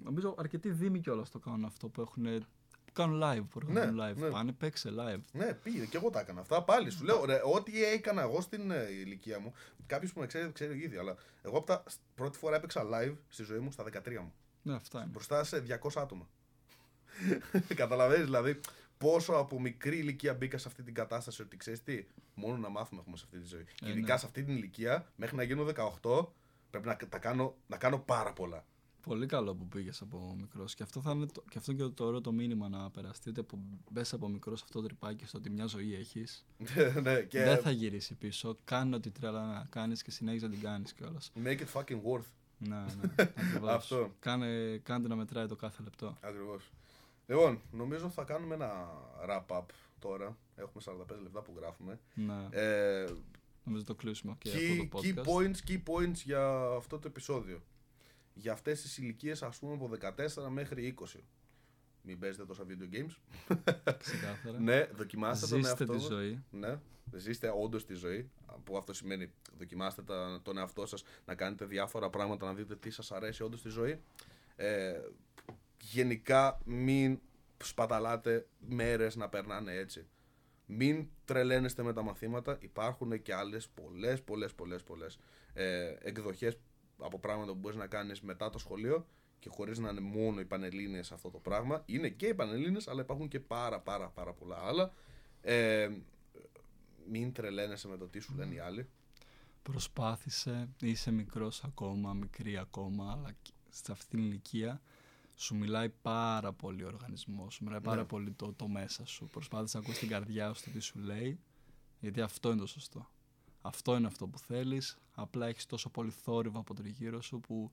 Νομίζω αρκετοί δήμοι κιόλας το κάνουν αυτό που έχουν. που κάνουν live, που οργανώνουν Ναι, live. ναι. Πάνε, παίξε live. Ναι, πήγε και εγώ τα έκανα αυτά. Πάλι σου λέω, ρε, ό,τι έκανα εγώ στην ε, ηλικία μου. Κάποιος που με ξέρει, ξέρει ήδη, αλλά εγώ από τα πρώτη φορά έπαιξα live στη ζωή μου στα 13 μου. Ναι, αυτά είναι. Μπροστά σε 200 άτομα. [LAUGHS] Καταλαβαίνεις δηλαδή πόσο από μικρή ηλικία μπήκα σε αυτή την κατάσταση ότι ξέρεις τι, μόνο να μάθουμε έχουμε σε αυτή τη ζωή. και Ε, ειδικά ναι. σε αυτή την ηλικία, μέχρι να γίνω 18, πρέπει να, τα κάνω, να κάνω πάρα πολλά. Πολύ καλό που πήγες από μικρός. Και αυτό θα είναι το, και αυτό είναι και το ωραίο το μήνυμα να περαστεί. Ότι που μπες από μικρός σε αυτό το τρυπάκι στο ότι μια ζωή έχεις. [LAUGHS] ναι, και Δεν θα γυρίσει πίσω. Κάνε ό,τι τρέλα να κάνεις και συνέχιζε να την κάνεις κιόλας. make it fucking worth. ναι, ναι. [LAUGHS] ακριβώς. Αυτό. Κάνε, κάντε να μετράει το κάθε λεπτό. Ακριβώς. Λοιπόν, νομίζω θα κάνουμε ένα wrap-up τώρα. Έχουμε 45 λεπτά που γράφουμε. Ναι, Ε, νομίζω το κλείσουμε και key, αυτό το key podcast. points, key points για αυτό το επεισόδιο. Για αυτές τις ηλικίες ας πούμε από 14 μέχρι 20. Μην παίζετε τόσα video games. Ξεκάθαρα. ναι, δοκιμάστε τον Ζήστε εαυτό τη σας. ζωή. Ναι, ζήστε όντως τη ζωή. Που αυτό σημαίνει δοκιμάστε τα, τον εαυτό σας να κάνετε διάφορα πράγματα, να δείτε τι σας αρέσει όντως στη ζωή. Ε, γενικά, μην σπαταλάτε μέρες να περνάνε έτσι. Μην τρελαίνεστε με τα μαθήματα. Υπάρχουν και άλλες πολλές, πολλές, πολλές, πολλές ε, εκδοχές από πράγματα που μπορείς να κάνεις μετά το σχολείο και χωρίς να είναι μόνο οι Πανελλήνιες αυτό το πράγμα. Είναι και οι Πανελλήνιες, αλλά υπάρχουν και πάρα πάρα πάρα πολλά άλλα. Ε, μην τρελαίνεσαι με το τι σου λένε οι άλλοι. Προσπάθησε, είσαι μικρός ακόμα, μικρή ακόμα, αλλά και σε αυτή την ηλικία σου μιλάει πάρα πολύ ο οργανισμός, σου μιλάει πάρα Ναι. πολύ το, το μέσα σου. Προσπάθησε να ακούσεις την καρδιά σου το τι σου λέει, γιατί αυτό είναι το σωστό. Αυτό είναι αυτό που θέλεις, απλά έχεις τόσο πολύ θόρυβο από τον γύρω σου που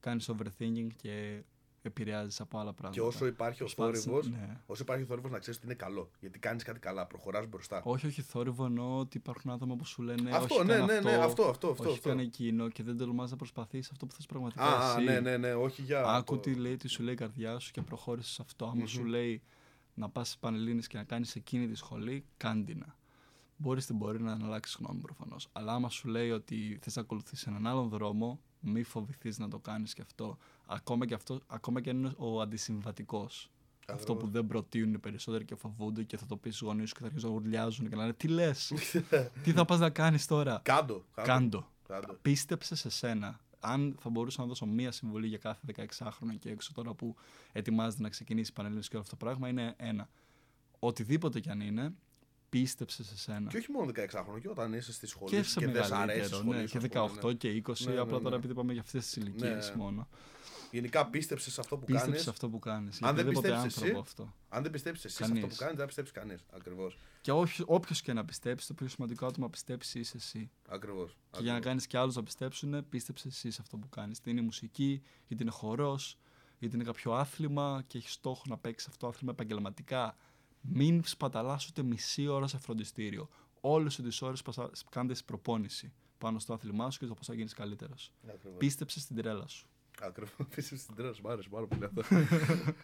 κάνεις overthinking και επηρεάζεις από άλλα πράγματα. Και όσο υπάρχει ο Προσπάθησε- θόρυβος, ναι. όσο υπάρχει ο θόρυβος να ξέρεις ότι είναι καλό. Γιατί κάνεις κάτι καλά, προχωράς μπροστά. Όχι, όχι θόρυβο εννοώ ότι υπάρχουν άτομα που σου λένε Αυτό, όχι, ναι, κάνε ναι, ναι, αυτό, αυτό, αυτό, όχι αυτό. κάνε εκείνο και δεν τολμάς να προσπαθείς αυτό που θες πραγματικά Α, εσύ. ναι, ναι, ναι, όχι για. Άκου το- τι, λέει, τι σου λέει η καρδιά σου και προχώρησες σε αυτό. Άμα Μμμ. σου λέει να πας στις Πανελλήνιες και να κάνεις εκείνη τη σχολή, κάντινα. Μπορεί στην πορεία να αλλάξει γνώμη προφανώς. Αλλά άμα σου λέει ότι θες να ακολουθήσεις έναν άλλον δρόμο, μη φοβηθείς να το κάνεις και αυτό. Ακόμα και, αυτό, ακόμα και αν είναι ο αντισυμβατικός. Αυτό που δεν προτείνουν οι περισσότεροι και φοβούνται και θα το πεις στους γονείς σου και θα αρχίσουν να γουρλιάζουν και να λένε Τι λες, [LAUGHS] τι θα πας να κάνεις τώρα; Κάντο. Κάντο. Κάντο. Πίστεψε σε σένα. Αν θα μπορούσα να δώσω μία συμβουλή για κάθε 16χρονο και έξω τώρα που ετοιμάζεται να ξεκινήσει πανελλήνιος και όλο αυτό το πράγμα, είναι ένα. Οτιδήποτε κι αν είναι, πίστεψες σε σένα. Και όχι μόνο 16χρονο, και όταν είσαι στη σχολή Και σου σε και δεν σ' αρέσει η μεγαλύτερο, σχολή ναι, σου, και ας πούμε, 18 ναι. και 20, Ναι, ναι, απλά τώρα ναι. επειδή είπαμε για αυτές τις ηλικίες Ναι. μόνο. Γενικά πίστεψες σε αυτό που Πίστεψες κάνεις; σε αυτό που κάνεις. Αν για δεν οποιοδήποτε πιστέψεις άνθρωπο εσύ, αυτό. Αν δεν πιστέψεις εσύ σε Κανείς. αυτό που κάνεις, δεν θα πιστέψεις κανείς. Ακριβώς. Και όποιος και να πιστέψει, το πιο σημαντικό άτομο να πιστέψει είσαι εσύ. Ακριβώς. Και για να κάνεις και άλλους να πιστέψουν, πίστεψε εσύ σε αυτό που κάνεις. Είτε είναι μουσική, είτε είναι χορός, είτε είναι κάποιο άθλημα και έχεις στόχο να παίξεις αυτό το άθλημα επαγγελματικά. Μην σπαταλάς ούτε μισή ώρα σε φροντιστήριο. Όλες τις ώρες κάντε προπόνηση πάνω στο άθλημά σου και το πώς θα γίνεις καλύτερος. Πίστεψε στην τρέλα σου. Ακριβώς. Πίστεψε στην τρέλα σου. Μ' άρεσε πάρα πολύ αυτό.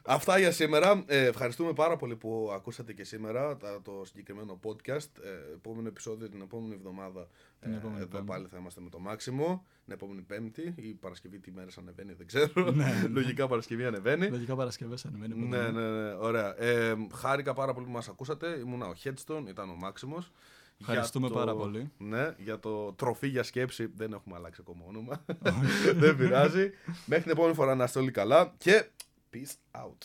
Αυτά για σήμερα. Ε, ευχαριστούμε πάρα πολύ που ακούσατε και σήμερα τα- το συγκεκριμένο podcast. Ε, επόμενο επεισόδιο την επόμενη εβδομάδα. Την ε, επόμενη εδώ Πέμπτη. πάλι θα είμαστε με το Μάξιμο. Την επόμενη Πέμπτη ή Παρασκευή, τι μέρες ανεβαίνει, δεν ξέρω. Ναι, ναι. Λογικά Παρασκευή ανεβαίνει. Λογικά Παρασκευές ανεβαίνει. Ναι, ναι, ναι, ωραία. Ε, χάρηκα πάρα πολύ που μας ακούσατε. Ήμουνα ο Headstone, ήταν ο Μάξιμος. Ευχαριστούμε Για το- πάρα πολύ. Ναι, για το τροφή για σκέψη δεν έχουμε αλλάξει ακόμα όνομα. [LAUGHS] δεν πειράζει. Μέχρι την επόμενη φορά να είστε όλοι καλά και peace out.